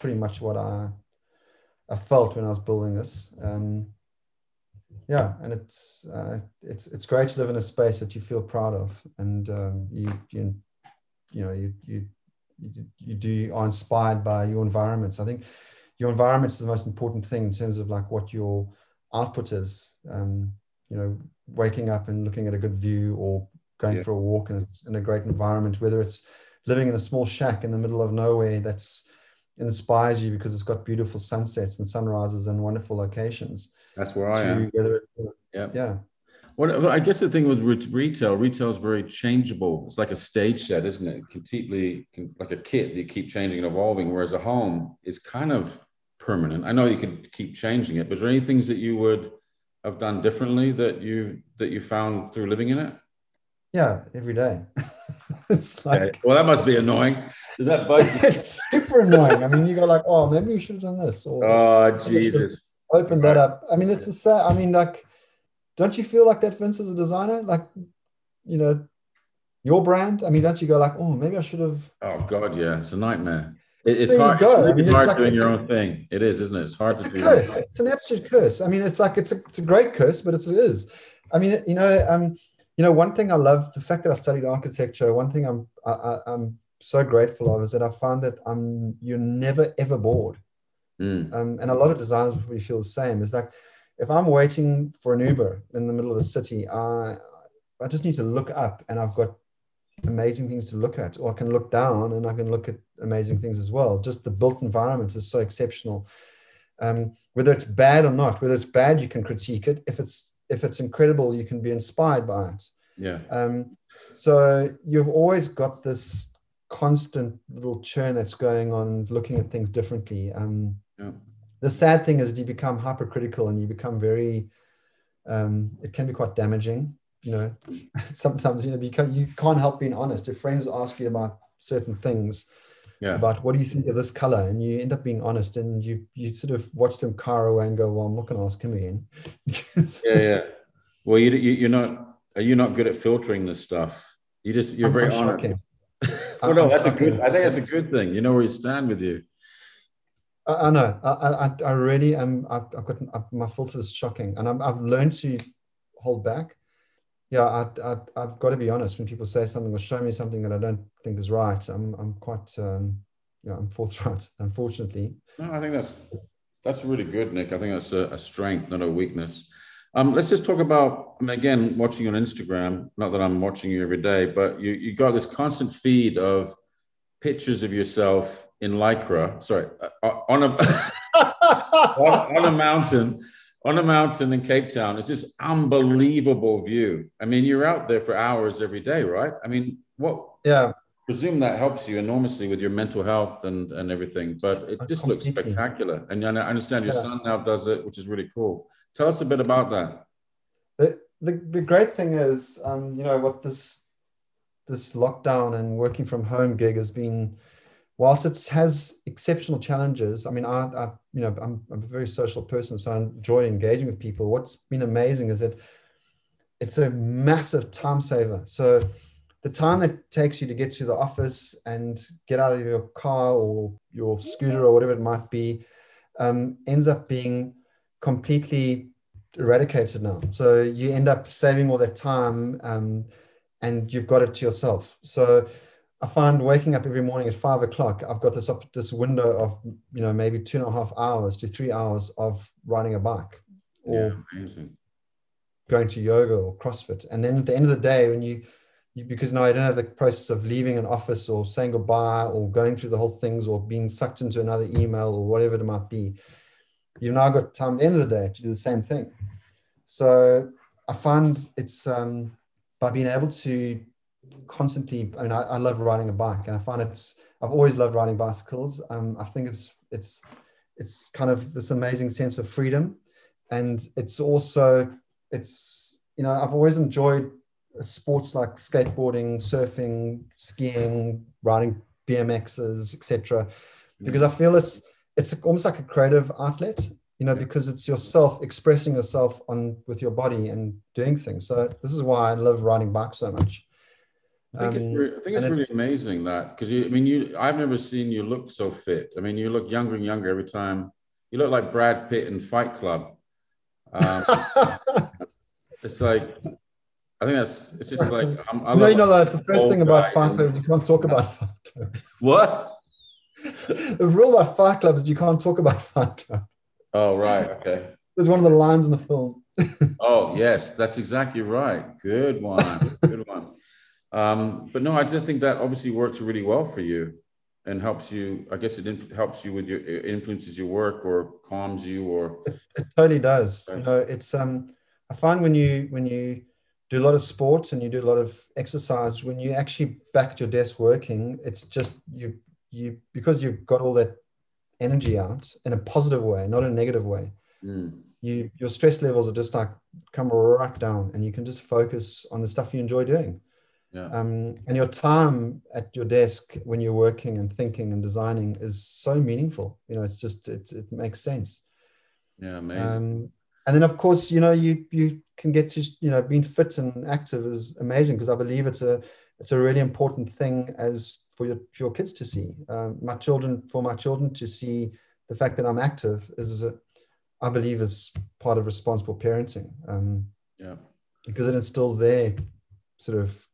pretty much what i i felt when i was building this um, yeah and it's uh, it's it's great to live in a space that you feel proud of and um, you you you know you you you do are inspired by your environments. I think your environment is the most important thing in terms of like what your output is. Um, you know, waking up and looking at a good view or going yeah. for a walk in a, in a great environment, whether it's living in a small shack in the middle of nowhere that's inspires you because it's got beautiful sunsets and sunrises and wonderful locations. That's where I am. yeah. Yeah. Well, I guess the thing with retail, retail is very changeable. It's like a stage set, isn't it? Completely like a kit. You keep changing and evolving. Whereas a home is kind of permanent. I know you can keep changing it, but is there any things that you would have done differently that you that you found through living in it? Yeah, every day. it's like okay. well, that must be annoying. Is that bug? it's super annoying. I mean, you go like, oh, maybe we should have done this. Or oh, Jesus. Open that up. I mean, it's a sad. I mean, like don't you feel like that, Vince, as a designer? Like, you know, your brand? I mean, don't you go like, oh, maybe I should have. Oh, God, yeah. It's a nightmare. it's there hard, it's really I mean, hard like, doing your own thing. It is, isn't it? It's hard it's to do. Curse. It's an absolute curse. I mean, it's like, it's a, it's a great curse, but it's, it is. I mean, you know, um, you know, one thing I love, the fact that I studied architecture, one thing I'm, I, I, I'm so grateful of is that I found that I'm, you're never, ever bored. Mm. Um, and a lot of designers probably feel the same. It's like, if I'm waiting for an Uber in the middle of the city, I I just need to look up and I've got amazing things to look at, or I can look down and I can look at amazing things as well. Just the built environment is so exceptional. Um, whether it's bad or not, whether it's bad, you can critique it. If it's if it's incredible, you can be inspired by it. Yeah. Um, so you've always got this constant little churn that's going on, looking at things differently. Um, yeah the sad thing is you become hypercritical and you become very um, it can be quite damaging you know. Sometimes you know you can't, you can't help being honest. If friends ask you about certain things yeah. about what do you think of this color and you end up being honest and you you sort of watch them car away and go well i'm not going to ask him again. Yeah yeah. Well you, you are not are you not good at filtering this stuff? You just you're I'm very honest. well no that's a good i think that's a good thing. You know where you stand with you I, I know. I, I, I really am. I've, I've got I've, my filter is shocking, and i have learned to hold back. Yeah, I, I, I've got to be honest. When people say something or show me something that I don't think is right, I'm, I'm quite, um, yeah, I'm forthright. Unfortunately. No, I think that's that's really good, Nick. I think that's a, a strength, not a weakness. Um, let's just talk about, I mean, again, watching on Instagram. Not that I'm watching you every day, but you you got this constant feed of pictures of yourself in Lycra, sorry, uh, uh on a on, on, a mountain, on a mountain in Cape Town. It's just unbelievable view. I mean, you're out there for hours every day, right? I mean, what? Yeah. Presume that helps you enormously with your mental health and and everything. But it uh, just looks spectacular. And I understand your yeah. son now does it, which is really cool. Tell us a bit about that. The the, the great thing is, um, you know, what this this lockdown and working from home gig has been whilst it has exceptional challenges, I mean, I, I you know, I'm, I'm, a very social person, so I enjoy engaging with people. What's been amazing is that it's a massive time saver. So the time it takes you to get to the office and get out of your car or your scooter or whatever it might be um, ends up being completely eradicated now. So you end up saving all that time um, and you've got it to yourself. So I find waking up every morning at five o'clock, I've got this up this window of you know maybe two and a half hours to three hours of riding a bike or yeah, going to yoga or CrossFit. And then at the end of the day, when you, you because now I don't have the process of leaving an office or saying goodbye or going through the whole things or being sucked into another email or whatever it might be, you've now got time at the end of the day to do the same thing. So I find it's um, by being able to constantly i mean I, I, love riding a bike and i find it's i've always loved riding bicycles. Um, i think it's it's it's kind of this amazing sense of freedom. And it's also it's you know, I've always enjoyed sports like skateboarding, surfing, skiing, riding BMXs, etc. Because I feel it's it's almost like a creative outlet, you know, because it's yourself expressing yourself on with your body and doing things. So this is why I love riding bikes so much. I think, um, it's, re- I think it's really it's, amazing that because you, I mean, you, I've never seen you look so fit. I mean, you look younger and younger every time. You look like Brad Pitt in Fight Club. Um, it's like I think that's it's just like I'm, I you know, you know that the first thing about Fight Club you can't talk about Fight Club. What? the rule about Fight Club is you can't talk about Fight Club. Oh right, okay. There's one of the lines in the film. oh yes, that's exactly right. Good one. Good one. Um, but no, I do think that obviously works really well for you and helps you. I guess it inf- helps you with your influences your work or calms you or. It, it totally does. You know, it's um. I find when you when you do a lot of sports and you do a lot of exercise, when you actually back at your desk working, it's just you you because you've got all that energy out in a positive way, not a negative way. Mm. You your stress levels are just like come right down, and you can just focus on the stuff you enjoy doing. Yeah. Um, and your time at your desk when you're working and thinking and designing is so meaningful. You know, it's just it, it makes sense. Yeah, amazing. Um, and then of course you know you you can get to you know being fit and active is amazing because i believe it's a it's a really important thing as for your, for your kids to see. Um, my children for my children to see the fact that i'm active is a, I believe is part of responsible parenting. Um, yeah. because it instills their sort of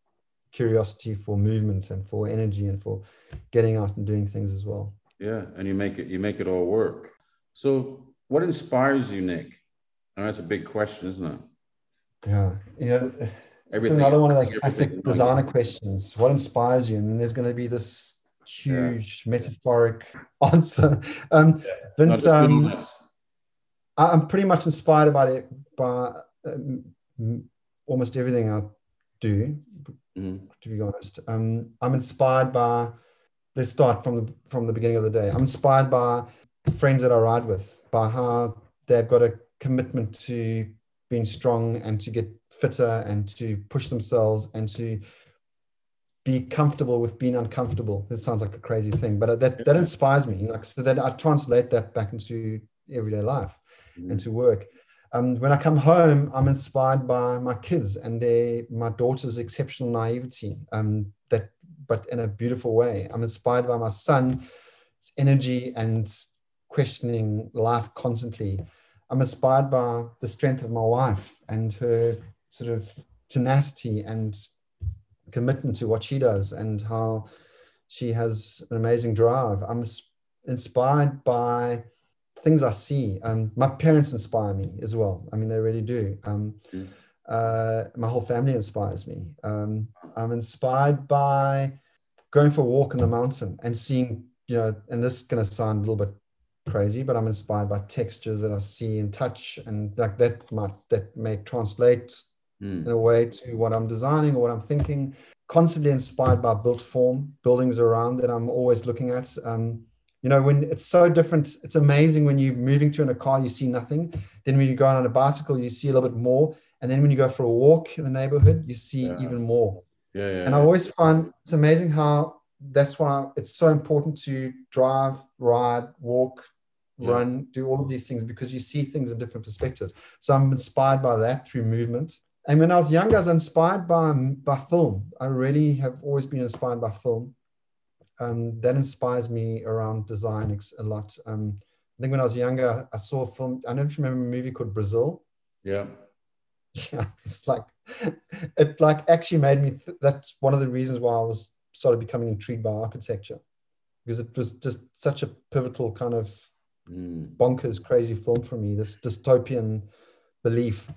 curiosity for movement and for energy and for getting out and doing things as well. Yeah and you make it you make it all work. So what inspires you nick? And that's a big question, isn't it? Yeah. You know, it's another one of those classic designer questions. What inspires you? And there's going to be this huge yeah. metaphoric answer. Um, yeah. Vince, um, I'm pretty much inspired by it by um, almost everything I do. Mm-hmm. To be honest, um, I'm inspired by. Let's start from the from the beginning of the day. I'm inspired by friends that I ride with, by how they've got a commitment to being strong and to get fitter and to push themselves and to be comfortable with being uncomfortable. That sounds like a crazy thing, but that that inspires me. Like so that I translate that back into everyday life mm-hmm. and to work. Um, when I come home, I'm inspired by my kids and their my daughter's exceptional naivety. Um, that, but in a beautiful way. I'm inspired by my son's energy and questioning life constantly. I'm inspired by the strength of my wife and her sort of tenacity and commitment to what she does and how she has an amazing drive. I'm inspired by things I see. Um, my parents inspire me as well. I mean, they really do. Um, mm. uh, my whole family inspires me. Um, I'm inspired by going for a walk in the mountain and seeing, you know, and this is going to sound a little bit crazy, but I'm inspired by textures that I see and touch, and like that might that may translate mm. in a way to what I'm designing or what I'm thinking. Constantly inspired by built form, buildings around that I'm always looking at. Um, you know, when it's so different, it's amazing when you're moving through in a car, you see nothing. Then when you go on a bicycle, you see a little bit more. And then when you go for a walk in the neighborhood, you see yeah. even more. Yeah, yeah, and I always find it's amazing how that's why it's so important to drive, ride, walk, yeah. run, do all of these things because you see things in different perspectives. So I'm inspired by that through movement. And when I was younger, I was inspired by, by film. I really have always been inspired by film. Um, that inspires me around design a lot. Um, I think when I was younger, I saw a film. I don't know if you remember a movie called Brazil. Yeah. Yeah, it's like it like actually made me. Th- that's one of the reasons why I was started becoming intrigued by architecture because it was just such a pivotal kind of mm. bonkers, crazy film for me. This dystopian belief.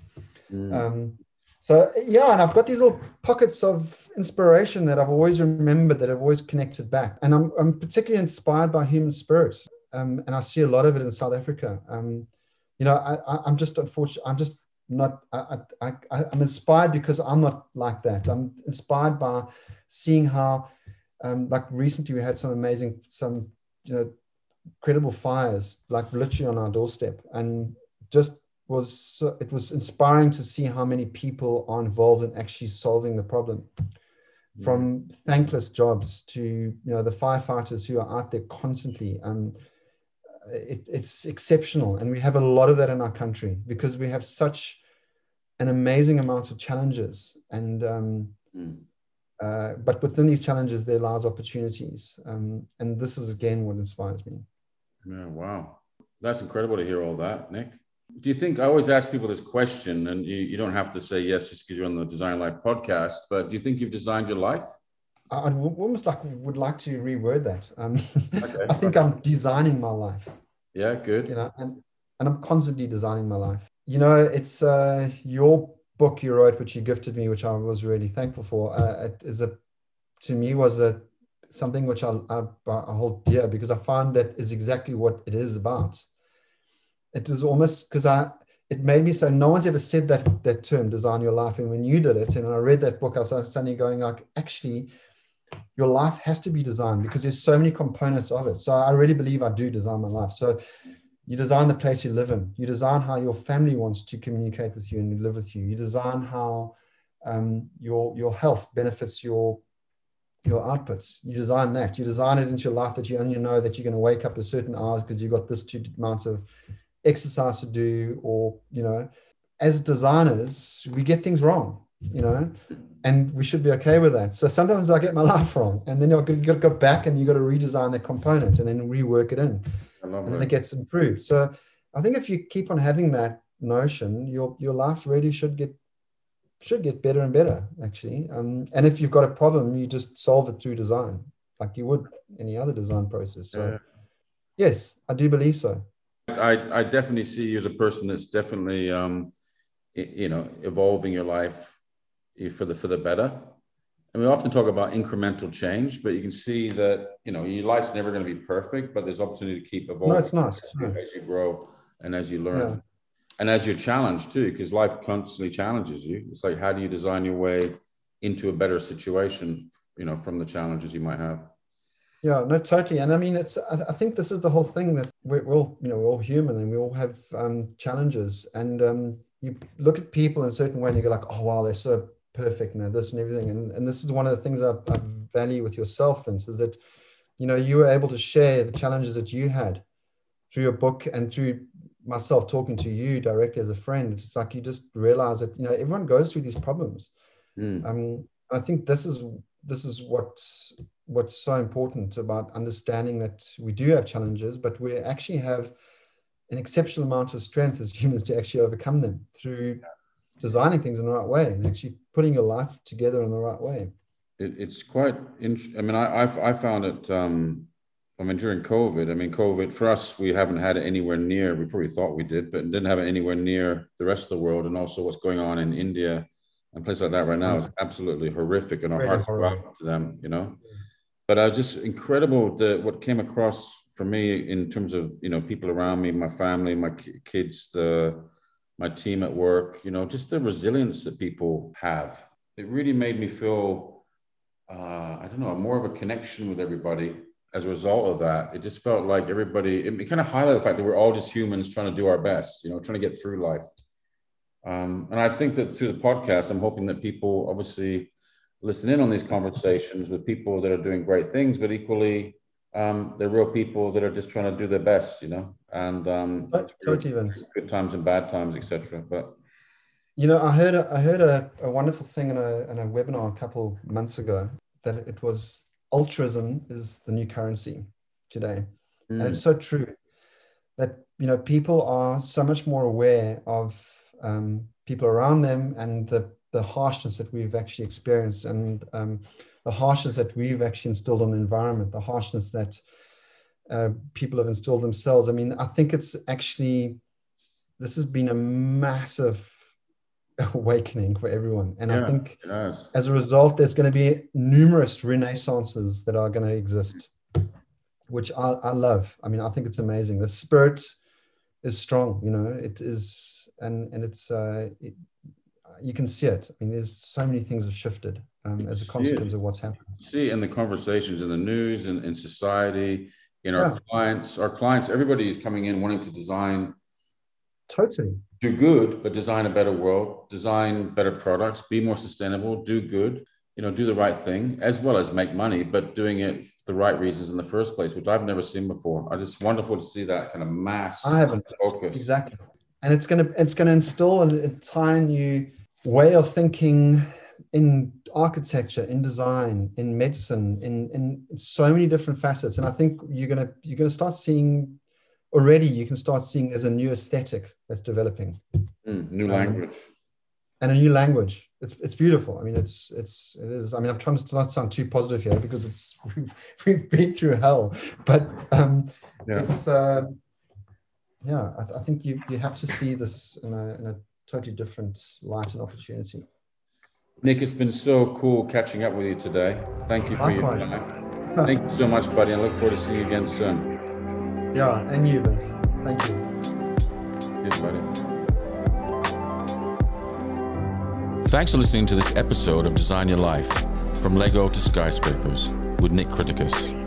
Mm. Um, so yeah, and I've got these little pockets of inspiration that I've always remembered, that I've always connected back, and I'm, I'm particularly inspired by human spirit, um, and I see a lot of it in South Africa. Um, you know, I, am just unfortunate. I'm just not. I, I, I, I'm inspired because I'm not like that. I'm inspired by seeing how, um, like recently, we had some amazing, some you know, credible fires like literally on our doorstep. And just was it was inspiring to see how many people are involved in actually solving the problem. From thankless jobs to you know the firefighters who are out there constantly. Um, it, it's exceptional. And we have a lot of that in our country because we have such an amazing amount of challenges. And um, mm. uh, but within these challenges there lies opportunities. Um, and this is again what inspires me yeah wow that's incredible to hear all that nick do you think I always ask people this question, and you, you don't have to say yes just because you're on the Design Life podcast, but do you think you've designed your life? I'd almost like would like to reword that. Um, okay. I think I'm designing my life. Yeah, good. You know, and and I'm constantly designing my life. You know, it's uh, your book you wrote, which you gifted me, which I was really thankful for. Uh, it is a to me was a something which I, I, I hold dear because I find that is exactly what it is about. It is almost because I it made me so no one's ever said that that term design your life. And when you did it and I read that book I was suddenly going like actually your life has to be designed because there's so many components of it. So I really believe I do design my life. So you design the place you live in. You design how your family wants to communicate with you and live with you. You design how um, your your health benefits your your outputs. You design that. You design it into your life that you only know that you're going to wake up at certain hours because you've got this two amounts of exercise to do or you know. As designers we get things wrong you know and we should be okay with that. So sometimes i get my life wrong and then you've got to go back and you've got to redesign the component and then rework it in. And that. then it gets improved. So i think if you keep on having that notion your your life really should get should get better and better actually um, and if you've got a problem you just solve it through design like you would any other design process so yeah. yes i do believe so I, I definitely see you as a person that's definitely, um, you know, evolving your life for the for the better. And we often talk about incremental change, but you can see that you know your life's never going to be perfect, but there's opportunity to keep evolving. No, it's not. As you, as you grow and as you learn, yeah. And as you're challenged too, because life constantly challenges you. It's like how do you design your way into a better situation, you know, from the challenges you might have. Yeah, no, totally. And I mean, it's, I, think this is the whole thing that we're, all, you know, we're all human and we all have um, challenges. And um, you look at people in a certain way and you go like, oh, wow, they're so perfect and this and everything. And, and this is one of the things I, I value with yourself, Vince, is that, you know, you were able to share the challenges that you had through your book and through myself talking to you directly as a friend. It's like you just realize that, you know, everyone goes through these problems. Mm. Um, I think this is this is what what's so important about understanding that we do have challenges, but we actually have an exceptional amount of strength as humans to actually overcome them through designing things in the right way and actually putting your life together in the right way. It, it's quite. interesting. I mean, I I've, I found it. Um, I mean, during COVID. I mean, COVID for us, we haven't had it anywhere near. We probably thought we did, but didn't have it anywhere near the rest of the world, and also what's going on in India and places like that right now is absolutely horrific, and our hearts go out to them. You know, but I was just incredible that what came across for me in terms of you know people around me, my family, my kids, the my team at work. You know, just the resilience that people have. It really made me feel. Uh, I don't know, more of a connection with everybody as a result of that. It just felt like everybody, it, it kind of highlighted the fact that we're all just humans trying to do our best, you know, trying to get through life. Um, and I think that through the podcast, I'm hoping that people obviously listen in on these conversations with people that are doing great things, but equally, um, they're real people that are just trying to do their best, you know, and um, totally good times and bad times, etc. But you know, I heard a, I heard a, a wonderful thing in a, in a webinar a couple months ago that it was altruism is the new currency today, mm. and it's mm. so true that you know people are so much more aware of um, people around them and the, the harshness that we've actually experienced and um, the harshness that we've actually instilled on the environment, the harshness that uh, people have instilled themselves. I mean, I think it's actually, this has been a massive awakening for everyone. And yeah, I think as a result, there's going to be numerous renaissances that are going to exist, which I, I love. I mean, I think it's amazing. The spirit is strong, you know, it is and and it's uh, it, you can see it. I mean, there's so many things have shifted um, as a consequence of what's happened. See, in the conversations in the news and in society, in our yeah. clients, our clients, everybody is coming in wanting to design. Totally. Do good, but design a better world, design better products, be more sustainable, do good, you know, do the right thing, as well as make money, but doing it for the right reasons in the first place, which I've never seen before. I just wonderful to see that kind of mass. I haven't focus exactly, and it's gonna it's gonna instill an entire new way of thinking in architecture, in design, in medicine, in in so many different facets. And I think you're gonna you're gonna start seeing already you can start seeing there's a new aesthetic that's developing. Mm, new language. Um, and a new language. It's it's beautiful. I mean, it's it's it is. I mean, I'm trying to not sound too positive here because it's we've, we've been through hell, but um, yeah. it's uh, yeah. I, th- I, think you you have to see this in a in a totally different light and opportunity. Nick, it's been so cool catching up with you today. Thank you for Likewise. your time. Thank you so much, buddy. I look forward to seeing you again soon. Yeah, and you, Vince. Thank you. Cheers, buddy. Thanks for listening to this episode of Design Your Life from Lego to Skyscrapers with Nick Critikus.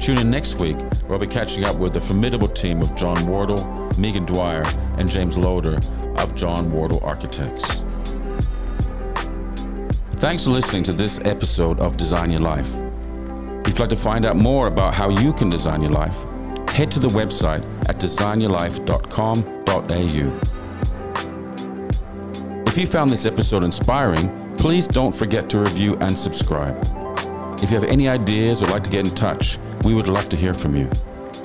Tune in next week where I'll be catching up with the formidable team of John Wardle, Meaghan Dwyer, and James Loder of John Wardle Architects. Thanks for listening to this episode of Design Your Life. If you'd like to find out more about how you can design your life, head to the website at designyourlife.com.au. If you found this episode inspiring, please don't forget to review and subscribe. If you have any ideas or like to get in touch, we would love to hear from you.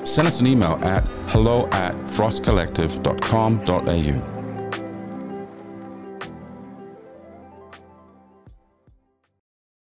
Send us an email at hello at frostcollective.com.au.